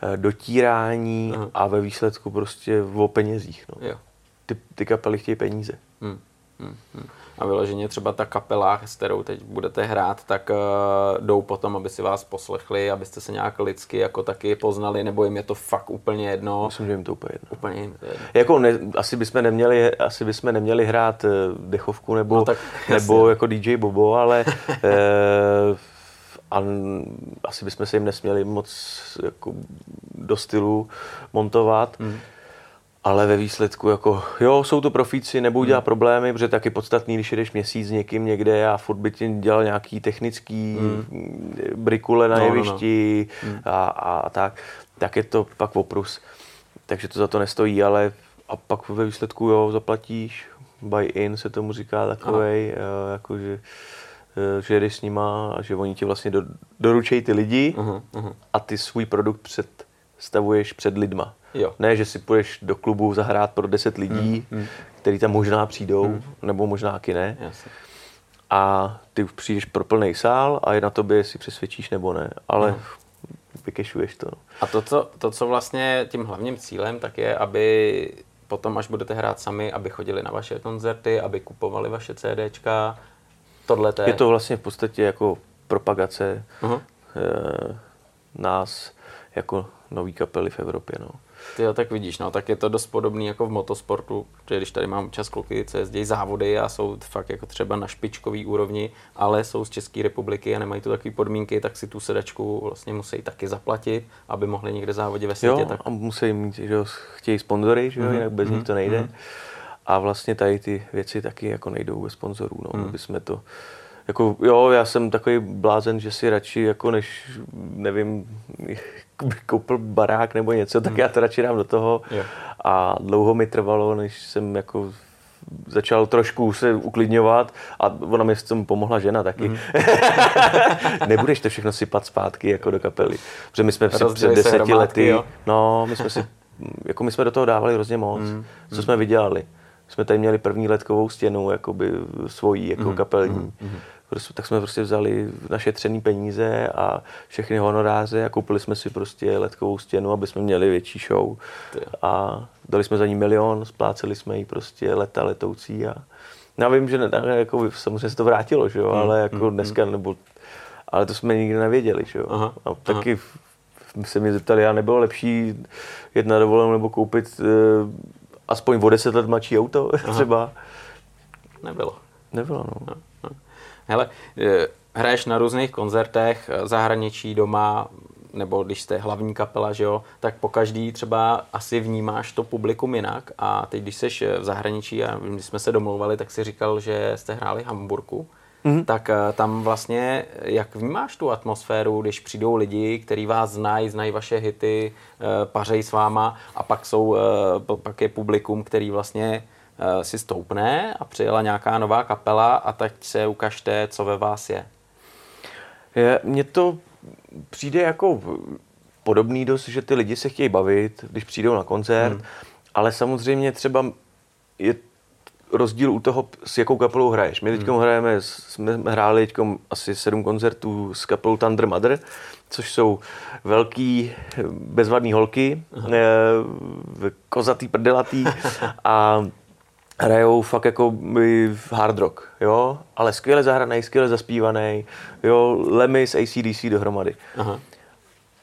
uh, dotírání mm-hmm. a ve výsledku prostě o penězích. No. Jo. Ty, ty kapely chtějí peníze. Mm. Mm-hmm a vyloženě třeba ta kapela, s kterou teď budete hrát, tak uh, jdou potom, aby si vás poslechli, abyste se nějak lidsky jako taky poznali, nebo jim je to fakt úplně jedno? Myslím, že jim to úplně jedno. Úplně jim to jedno. Jako ne, asi, bychom neměli, asi bychom neměli hrát uh, dechovku nebo, no, tak, nebo jako DJ Bobo, ale uh, a asi bychom se jim nesměli moc jako do stylu montovat. Hmm ale ve výsledku jako, jo, jsou to profíci, nebudou dělat hmm. problémy, protože taky podstatný, když jdeš měsíc s někým někde a furt by ti dělal nějaký technický hmm. brikule na no, jevišti no, no. Hmm. A, a, tak, tak je to pak oprus. Takže to za to nestojí, ale a pak ve výsledku, jo, zaplatíš, buy in se tomu říká takovej, uh, jakože eh, že jdeš s nima a že oni ti vlastně do, doručejí ty lidi uh-huh, uh-huh. a ty svůj produkt představuješ před lidma. Jo. Ne, že si půjdeš do klubu zahrát pro 10 lidí, hmm. Který tam možná přijdou, hmm. nebo možná taky ne. Jasně. A ty přijdeš pro plný sál a je na tobě, jestli přesvědčíš nebo ne. Ale hmm. vykešuješ to. No. A to co, to, co vlastně tím hlavním cílem, tak je, aby potom, až budete hrát sami, aby chodili na vaše koncerty, aby kupovali vaše CDčka. Tohle je... je to vlastně v podstatě jako propagace uh-huh. e, nás jako nový kapely v Evropě. No. Ty jo, tak vidíš, no, tak je to dost podobný jako v motosportu, že když tady mám čas kluky, co jezdí závody a jsou fakt jako třeba na špičkový úrovni, ale jsou z České republiky a nemají tu takové podmínky, tak si tu sedačku vlastně musí taky zaplatit, aby mohli někde závodě ve světě. Jo, tak... a musí mít, že chtějí sponzory, že jo, mm-hmm. jinak bez mm-hmm. nich to nejde. Mm-hmm. A vlastně tady ty věci taky jako nejdou bez sponzorů, no, mm. aby jsme to jako, jo, já jsem takový blázen, že si radši, jako než, nevím, koupil barák nebo něco, tak hmm. já to radši dám do toho. Jo. A dlouho mi trvalo, než jsem jako začal trošku se uklidňovat a ona mi s tím pomohla žena taky. Mm. Nebudeš to všechno sypat zpátky jako do kapely. Protože my jsme si před deseti lety, jo. no, my jsme si, jako my jsme do toho dávali hrozně moc, mm. co mm. jsme vydělali. Jsme tady měli první letkovou stěnu, jakoby svojí, jako mm. kapelní. Mm prostě, tak jsme prostě vzali naše třený peníze a všechny honoráře a koupili jsme si prostě letkovou stěnu, aby jsme měli větší show. A dali jsme za ní milion, spláceli jsme jí prostě leta letoucí a já vím, že ne, jako, samozřejmě se to vrátilo, že jo, hmm, ale jako hmm, dneska, hmm. nebo, ale to jsme nikdy nevěděli, že jo. Aha, a taky aha. se mě zeptali, já nebylo lepší jet na dovolenou nebo koupit uh, aspoň o deset let mladší auto aha. třeba. Nebylo. Nebylo, no. Aha. Hele, eh, hraješ na různých koncertech, eh, zahraničí, doma, nebo když jste hlavní kapela, že jo, tak po každý třeba asi vnímáš to publikum jinak a teď, když jsi v zahraničí a když jsme se domlouvali, tak si říkal, že jste hráli Hamburku, mm-hmm. tak eh, tam vlastně, jak vnímáš tu atmosféru, když přijdou lidi, kteří vás znají, znají vaše hity, pařej s váma a pak jsou, pak je publikum, který vlastně Eh, si stoupne a přijela nějaká nová kapela a teď se ukažte, co ve vás je. je mně to přijde jako podobný dost, že ty lidi se chtějí bavit, když přijdou na koncert, hmm. ale samozřejmě třeba je rozdíl u toho, s jakou kapelou hraješ. My teď hmm. hrajeme, jsme hráli teď asi sedm koncertů s kapelou Thunder Mother, což jsou velký bezvadný holky, Aha. kozatý, prdelatý a hrajou fakt jako hard rock, jo, ale skvěle zahraný, skvěle zaspívaný, jo, Lemmy s ACDC dohromady. Aha.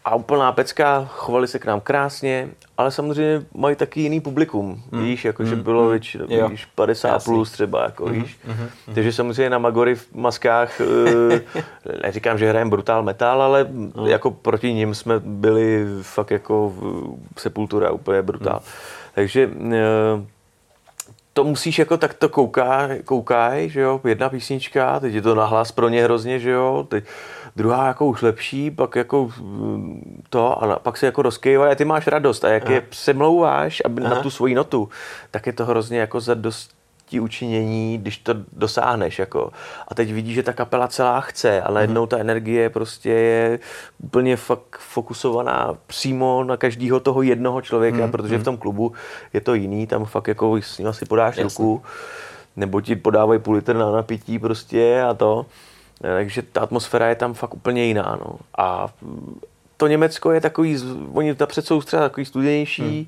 A úplná pecka, chovali se k nám krásně, ale samozřejmě mají taky jiný publikum, mm. víš, jako mm. že bylo mm. většinou, víš, 50 Jasný. plus třeba, jako mm. víš. Mm. Takže samozřejmě na Magory v maskách, eh, neříkám, že hrajeme brutál metal, ale mm. jako proti ním jsme byli fakt jako sepultura úplně brutál. Mm. Takže eh, to musíš jako takto kouká, koukaj, že jo, jedna písnička, teď je to nahlas pro ně hrozně, že jo, teď druhá jako už lepší, pak jako mm, to a pak se jako rozkývají a ty máš radost a jak Aha. je přemlouváš aby Aha. na tu svoji notu, tak je to hrozně jako za dost ti učinění, když to dosáhneš. Jako. A teď vidíš, že ta kapela celá chce, ale jednou mhm. ta energie prostě je úplně fakt fokusovaná přímo na každého toho jednoho člověka, mm. protože v mhm. tom klubu je to jiný, tam fakt jako s ním si podáš Jasně. ruku, nebo ti podávají půl litr na napití prostě a to. Takže ta atmosféra je tam fakt úplně jiná. No. A to Německo je takový, oni napřed jsou třeba takový studenější, mm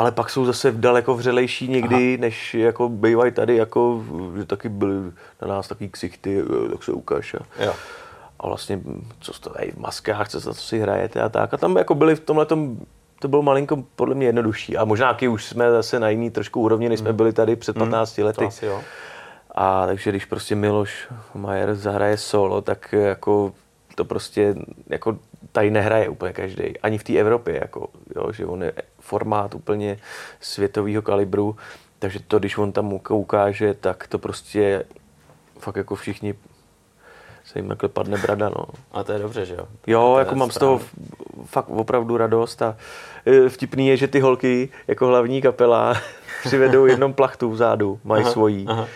ale pak jsou zase daleko vřelejší někdy, Aha. než jako bývají tady, jako, že taky byly na nás takový ksichty, tak se ukáž. A, jo. a vlastně, co jste v maskách, co, co si hrajete a tak. A tam jako byli v tomhle to bylo malinko podle mě jednodušší. A možná taky už jsme zase na jiný trošku úrovni, než jsme hmm. byli tady před 15 hmm, lety. Asi, jo. A takže když prostě Miloš Majer zahraje solo, tak jako to prostě jako tady nehraje úplně každý, ani v té Evropě, jako, jo, že on je formát úplně světového kalibru, takže to, když on tam ukáže, tak to prostě fakt jako všichni se jim takhle padne brada, no. A to je dobře, že jo? Jo, jako mám správně. z toho fakt opravdu radost a e, vtipný je, že ty holky jako hlavní kapela přivedou jednom plachtu vzadu, mají aha, svojí. Aha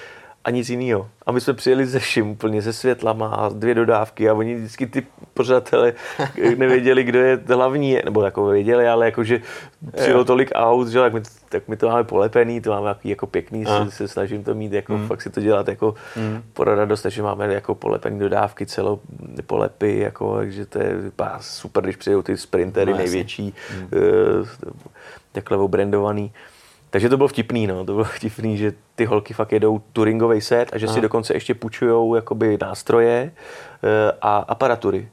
a nic jiného. A my jsme přijeli ze vším úplně, se světlama a dvě dodávky a oni vždycky ty pořadatele nevěděli, kdo je hlavní, nebo jako věděli, ale jakože přijelo tolik aut, že tak my, tak my to máme polepený, to máme jaký jako pěkný, se, se, snažím to mít, jako mm. fakt si to dělat jako mm. pro radost, takže máme jako polepený dodávky, celo polepy, jako, takže to je super, když přijdou ty sprintery no, největší, mm. uh, takhle obrandovaný. Takže to bylo vtipný, no. To bylo vtipný, že ty holky fakt jedou touringový set a že Aha. si dokonce ještě půjčujou jakoby nástroje eh, a aparatury.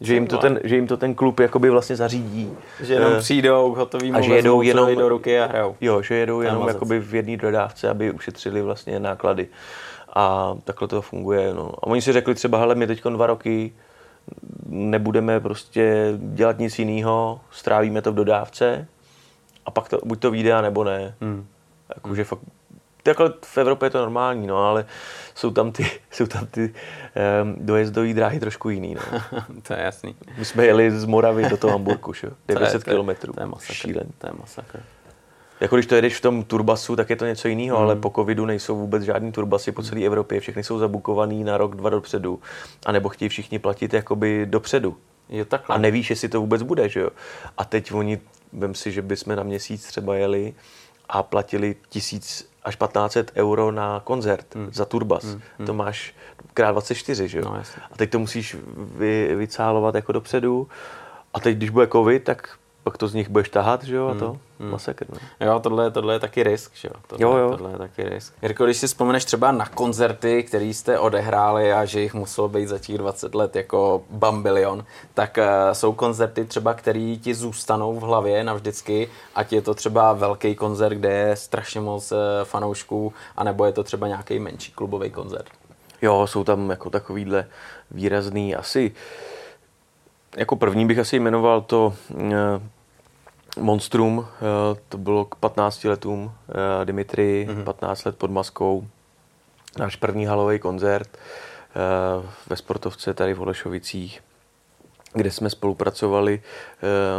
Že jim, to ten, že jim to ten klub jakoby vlastně zařídí. Že jenom uh, přijdou hotový a že jedou jenom do ruky a hrajou. Jo, že jedou jenom jakoby v jedné dodávce, aby ušetřili vlastně náklady. A takhle to funguje. No. A oni si řekli třeba, hele, my teď dva roky nebudeme prostě dělat nic jiného, strávíme to v dodávce, a pak to, buď to vyjde, nebo ne. Hmm. Jakože fakt, takhle v Evropě je to normální, no, ale jsou tam ty, jsou tam ty um, dojezdové dráhy trošku jiný. No. to je jasný. My jsme jeli z Moravy do toho Hamburku, že? 900 kilometrů. To je masakr. Šílen. To je masakr. Jako když to jedeš v tom turbasu, tak je to něco jiného, hmm. ale po covidu nejsou vůbec žádný turbasy po celé Evropě, všechny jsou zabukovaný na rok, dva dopředu, a nebo chtějí všichni platit jakoby dopředu. Jo, takhle. A nevíš, jestli to vůbec bude, že jo. A teď oni Vem si, že bychom na měsíc třeba jeli a platili tisíc až 1500 euro na koncert hmm. za turbas. Hmm. Hmm. To máš krát 24, že jo? No, a teď to musíš vy, vycálovat jako dopředu. A teď, když bude covid, tak pak to z nich budeš tahat, že jo, a to, hmm. masakr, no. Jo, tohle, tohle je taky risk, že jo. Tohle, jo, jo. Tohle je taky risk. Jirko, když si vzpomeneš třeba na koncerty, které jste odehráli a že jich muselo být za těch 20 let jako bambilion, tak uh, jsou koncerty třeba, které ti zůstanou v hlavě navždycky, ať je to třeba velký koncert, kde je strašně moc uh, fanoušků, anebo je to třeba nějaký menší klubový koncert. Jo, jsou tam jako takovýhle výrazný asi jako první bych asi jmenoval to uh, Monstrum, uh, to bylo k 15 letům uh, Dimitri, mm-hmm. 15 let pod maskou. Náš první halový koncert uh, ve sportovce tady v Olešovicích, kde jsme spolupracovali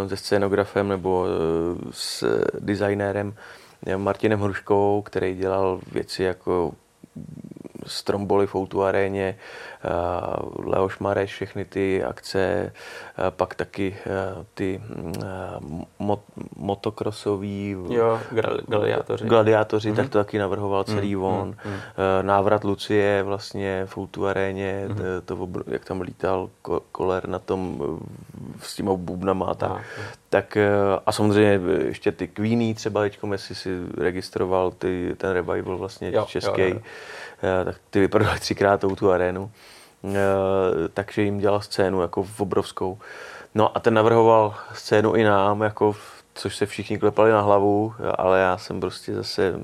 se scénografem nebo s designérem Martinem Hruškou, který dělal věci jako Stromboli v aréně, eh, Leoš Mareš, všechny ty akce, eh, pak taky ty mot, motokrosový jo, gladiátoři, gladiátoři mm-hmm. tak to taky navrhoval celý mm-hmm. on. Mm-hmm. Návrat Lucie vlastně v Outu aréně, mm-hmm. to, jak tam lítal koler na tom s těma bubnama, tak, tak a samozřejmě ještě ty Queenie třeba teďkom, jestli si registroval ty, ten revival vlastně jo, český, jo, jo. Eh, tak ty vyprodali třikrát tu arénu, eh, takže jim dělal scénu jako v obrovskou. No a ten navrhoval scénu i nám, jako, což se všichni klepali na hlavu, ale já jsem prostě zase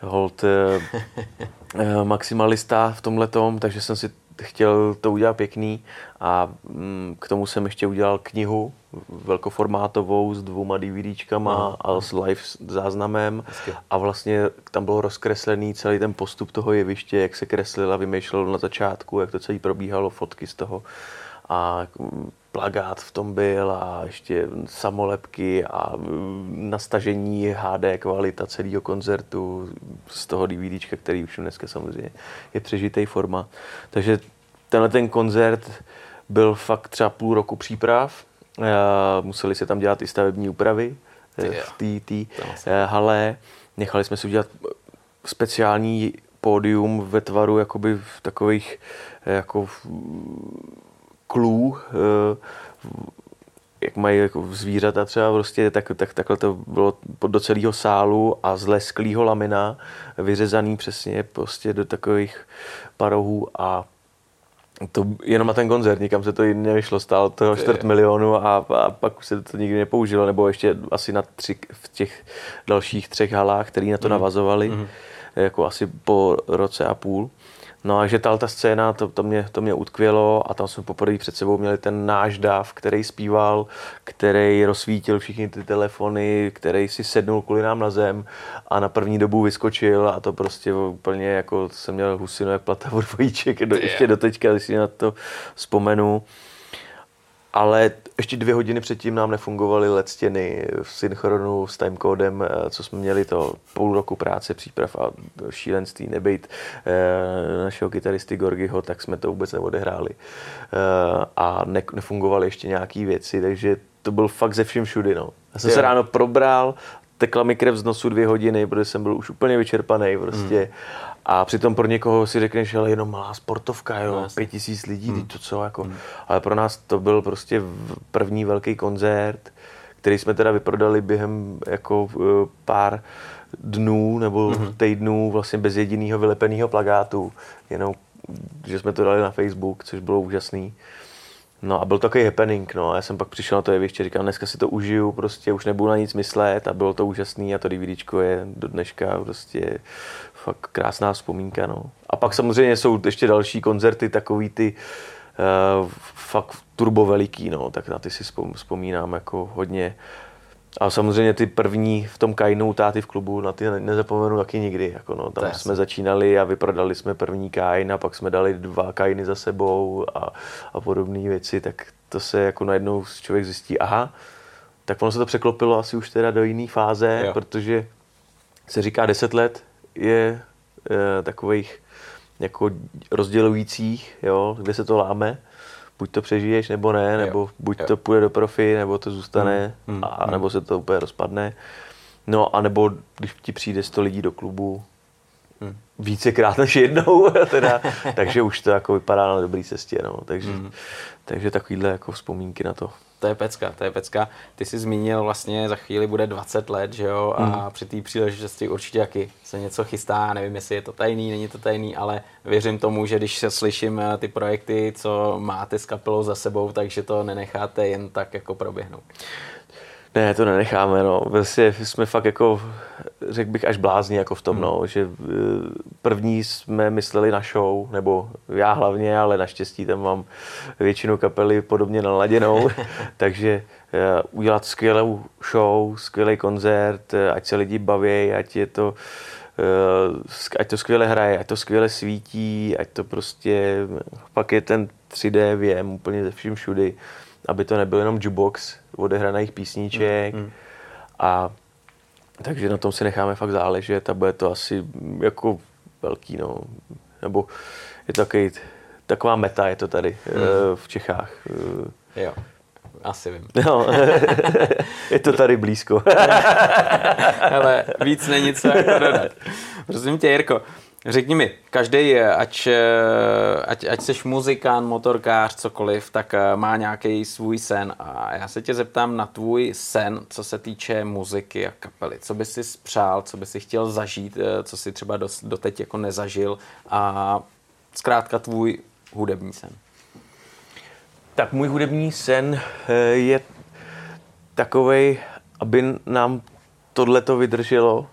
hold eh, maximalista v tomhle tom, takže jsem si chtěl to udělat pěkný a mm, k tomu jsem ještě udělal knihu velkoformátovou s dvouma DVDčkama no. a s live záznamem Hezky. a vlastně tam bylo rozkreslený celý ten postup toho jeviště, jak se kreslila, vymýšlelo na začátku, jak to celé probíhalo, fotky z toho a plagát v tom byl a ještě samolepky a nastažení HD kvalita celého koncertu z toho DVDčka, který už dneska samozřejmě je přežitý forma. Takže tenhle ten koncert byl fakt třeba půl roku příprav. Museli se tam dělat i stavební úpravy eh, v té eh, hale. Nechali jsme si udělat speciální pódium ve tvaru jakoby v takových eh, jako klů, eh, jak mají jako zvířata třeba prostě, tak, tak, takhle to bylo do celého sálu a z lesklého lamina vyřezaný přesně prostě do takových parohů a to jenom na ten koncert, nikam se to jině vyšlo, stálo to čtvrt milionu a, a pak už se to nikdy nepoužilo, nebo ještě asi na tři, v těch dalších třech halách, který na to mm. navazovali, mm. jako asi po roce a půl. No a že ta, ta scéna, to, to, mě, to mě utkvělo a tam jsme poprvé před sebou měli ten náš dáv, který zpíval, který rozsvítil všechny ty telefony, který si sednul kvůli nám na zem a na první dobu vyskočil a to prostě úplně jako jsem měl husinu jak plata od dvojíček, do, ještě do teďka, když si na to vzpomenu. Ale ještě dvě hodiny předtím nám nefungovaly LED stěny v synchronu s timecodem, eh, co jsme měli to půl roku práce, příprav a šílenství nebejt e, našeho kytaristy Gorgiho, tak jsme to vůbec neodehráli. E, a ne, nefungovaly ještě nějaké věci, takže to byl fakt ze všem všudy. No. Já jsem je. se ráno probral, tekla mi krev z nosu dvě hodiny, protože jsem byl už úplně vyčerpaný prostě. Hmm a přitom pro někoho si řekneš, že jenom malá sportovka, jo, no, pět tisíc lidí, hmm. to co, jako. Hmm. Ale pro nás to byl prostě první velký koncert, který jsme teda vyprodali během jako eh, pár dnů nebo hmm. týdnů vlastně bez jediného vylepeného plagátu, jenom že jsme to dali na Facebook, což bylo úžasný. No a byl to takový happening, no. A já jsem pak přišel na to jeviště, říkal, dneska si to užiju, prostě už nebudu na nic myslet a bylo to úžasný a to DVDčko je do dneška prostě fakt krásná vzpomínka, no. A pak samozřejmě jsou ještě další koncerty, takový ty uh, fakt turbo veliký, no, tak na ty si vzpomínám jako hodně. A samozřejmě ty první v tom Kainu táty v klubu, na ty nezapomenu taky nikdy. Jako no, tam jsme začínali a vyprodali jsme první Kain a pak jsme dali dva Kainy za sebou a, a podobné věci, tak to se jako najednou člověk zjistí, aha, tak ono se to překlopilo asi už teda do jiné fáze, jo. protože se říká 10 let je e, takových jako rozdělujících, jo, kde se to láme. Buď to přežiješ, nebo ne, nebo jo. buď jo. to půjde do profi, nebo to zůstane, hmm. Hmm. a nebo se to úplně rozpadne. No, a nebo když ti přijde 100 lidí do klubu, hmm. vícekrát než jednou, teda, takže už to jako vypadá na dobré cestě, no. takže, hmm. takže takovýhle jako vzpomínky na to to je pecka, to je pecka. Ty jsi zmínil vlastně za chvíli bude 20 let, že jo, a mm. při té příležitosti určitě jaký se něco chystá, nevím, jestli je to tajný, není to tajný, ale věřím tomu, že když se slyším eh, ty projekty, co máte s kapelou za sebou, takže to nenecháte jen tak jako proběhnout. Ne, to nenecháme, no. Vlastně jsme fakt jako, řekl bych, až blázni jako v tom, hmm. no. Že eh, první jsme mysleli na show, nebo já hlavně, ale naštěstí tam mám většinu kapely podobně naladěnou, takže eh, udělat skvělou show, skvělý koncert, eh, ať se lidi baví, ať je to ať to skvěle hraje, ať to skvěle svítí, ať to prostě, pak je ten 3D věm úplně ze vším všudy aby to nebyl jenom jukebox odehraných písniček. Mm, mm. A takže na tom si necháme fakt záležet a bude to asi jako velký, no. Nebo je to takový, taková meta je to tady hmm. v Čechách. Jo. Asi vím. No, je to tady blízko. Ale víc není co jako dodat. Prosím tě, Jirko, řekni mi, každý, ať, ať, ať jsi muzikant, motorkář, cokoliv, tak eh, má nějaký svůj sen. A já se tě zeptám na tvůj sen, co se týče muziky a kapely. Co bys si spřál, co bys si chtěl zažít, eh, co si třeba doteď jako nezažil a zkrátka tvůj hudební sen. Tak můj hudební sen eh, je takový, aby nám tohle to vydrželo.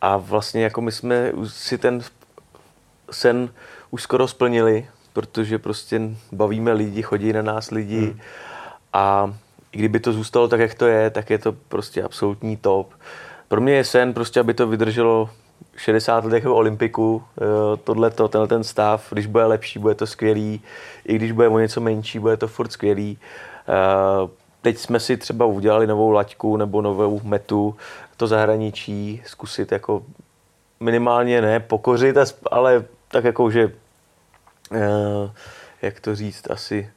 A vlastně jako my jsme si ten sen už skoro splnili, protože prostě bavíme lidi, chodí na nás lidi hmm. a i kdyby to zůstalo tak, jak to je, tak je to prostě absolutní top. Pro mě je sen prostě, aby to vydrželo 60 let jako olympiku, tohle tenhle ten stav, když bude lepší, bude to skvělý, i když bude o něco menší, bude to furt skvělý. Eh, teď jsme si třeba udělali novou laťku nebo novou metu, to zahraničí, zkusit jako minimálně ne pokořit, ale tak jako, že eh, jak to říct, asi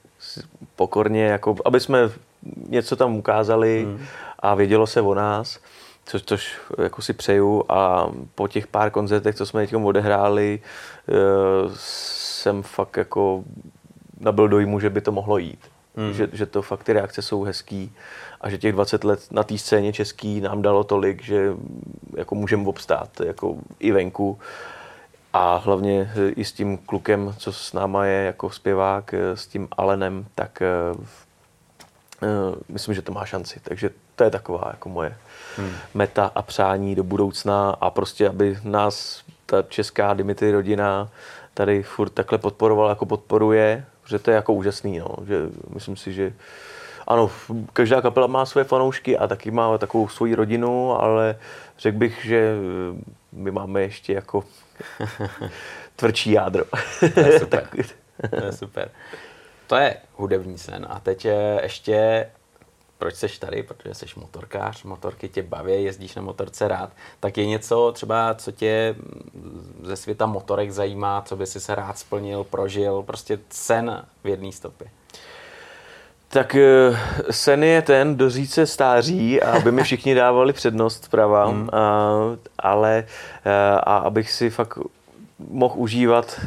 pokorně, jako, aby jsme něco tam ukázali hmm. a vědělo se o nás což, což jako si přeju a po těch pár koncertech, co jsme teď odehráli, eh, jsem fakt jako nabil dojmu, že by to mohlo jít. Mm. Že, že to fakt ty reakce jsou hezký a že těch 20 let na té scéně český nám dalo tolik, že jako můžeme obstát jako i venku. A hlavně i s tím klukem, co s náma je jako zpěvák, eh, s tím Alenem, tak uh, myslím, že to má šanci. Takže to je taková jako moje hmm. meta a přání do budoucna a prostě, aby nás ta česká Dimitri rodina tady furt takhle podporovala, jako podporuje, že to je jako úžasný, no. že myslím si, že ano, každá kapela má své fanoušky a taky má takovou svoji rodinu, ale řekl bych, že my máme ještě jako tvrdší jádro. To je super. to je super. To je hudební sen. A teď ještě proč seš tady, protože jsi motorkář, motorky tě baví, jezdíš na motorce rád, tak je něco třeba, co tě ze světa motorek zajímá, co by si se rád splnil, prožil, prostě sen v jedné stopě. Tak eh, sen je ten dožít se stáří, aby mi všichni dávali přednost prava, hmm. a, ale eh, a abych si fakt mohl užívat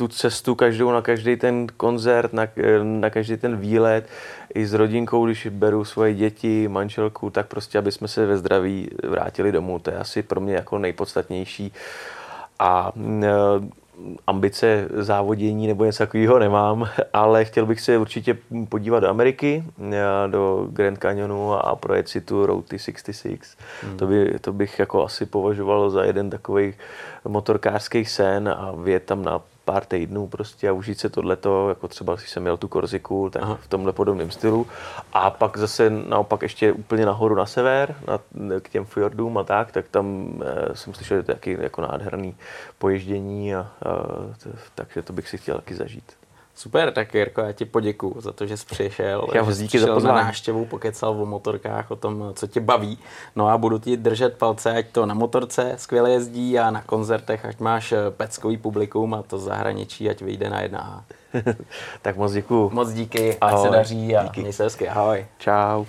tu cestu každou na každý ten koncert, na, na každý ten výlet, i s rodinkou, když beru svoje děti, manželku, tak prostě, aby jsme se ve zdraví vrátili domů. To je asi pro mě jako nejpodstatnější. A ambice závodění nebo něco takového nemám, ale chtěl bych se určitě podívat do Ameriky, do Grand Canyonu a projet si tu Route 66. Hmm. To, by, to bych jako asi považoval za jeden takový motorkářský sen a vyjet tam na pár týdnů prostě a užít se tohleto, jako třeba když jsem měl tu Korziku, tak Aha. v tomhle podobném stylu. A pak zase naopak ještě úplně nahoru na sever, na, k těm fjordům a tak, tak tam e, jsem slyšel, že to je taky jako nádherný poježdění, a, a, takže to bych si chtěl taky zažít. Super, tak Jirko, já ti poděkuju za to, že jsi přišel. Já že díky za na návštěvu, pokecal o motorkách, o tom, co tě baví. No a budu ti držet palce, ať to na motorce skvěle jezdí a na koncertech, ať máš eh, peckový publikum a to zahraničí, ať vyjde na jedna. tak moc děkuju. Moc díky, Ahoj. ať se daří a díky. měj se hezky. Ahoj. Čau.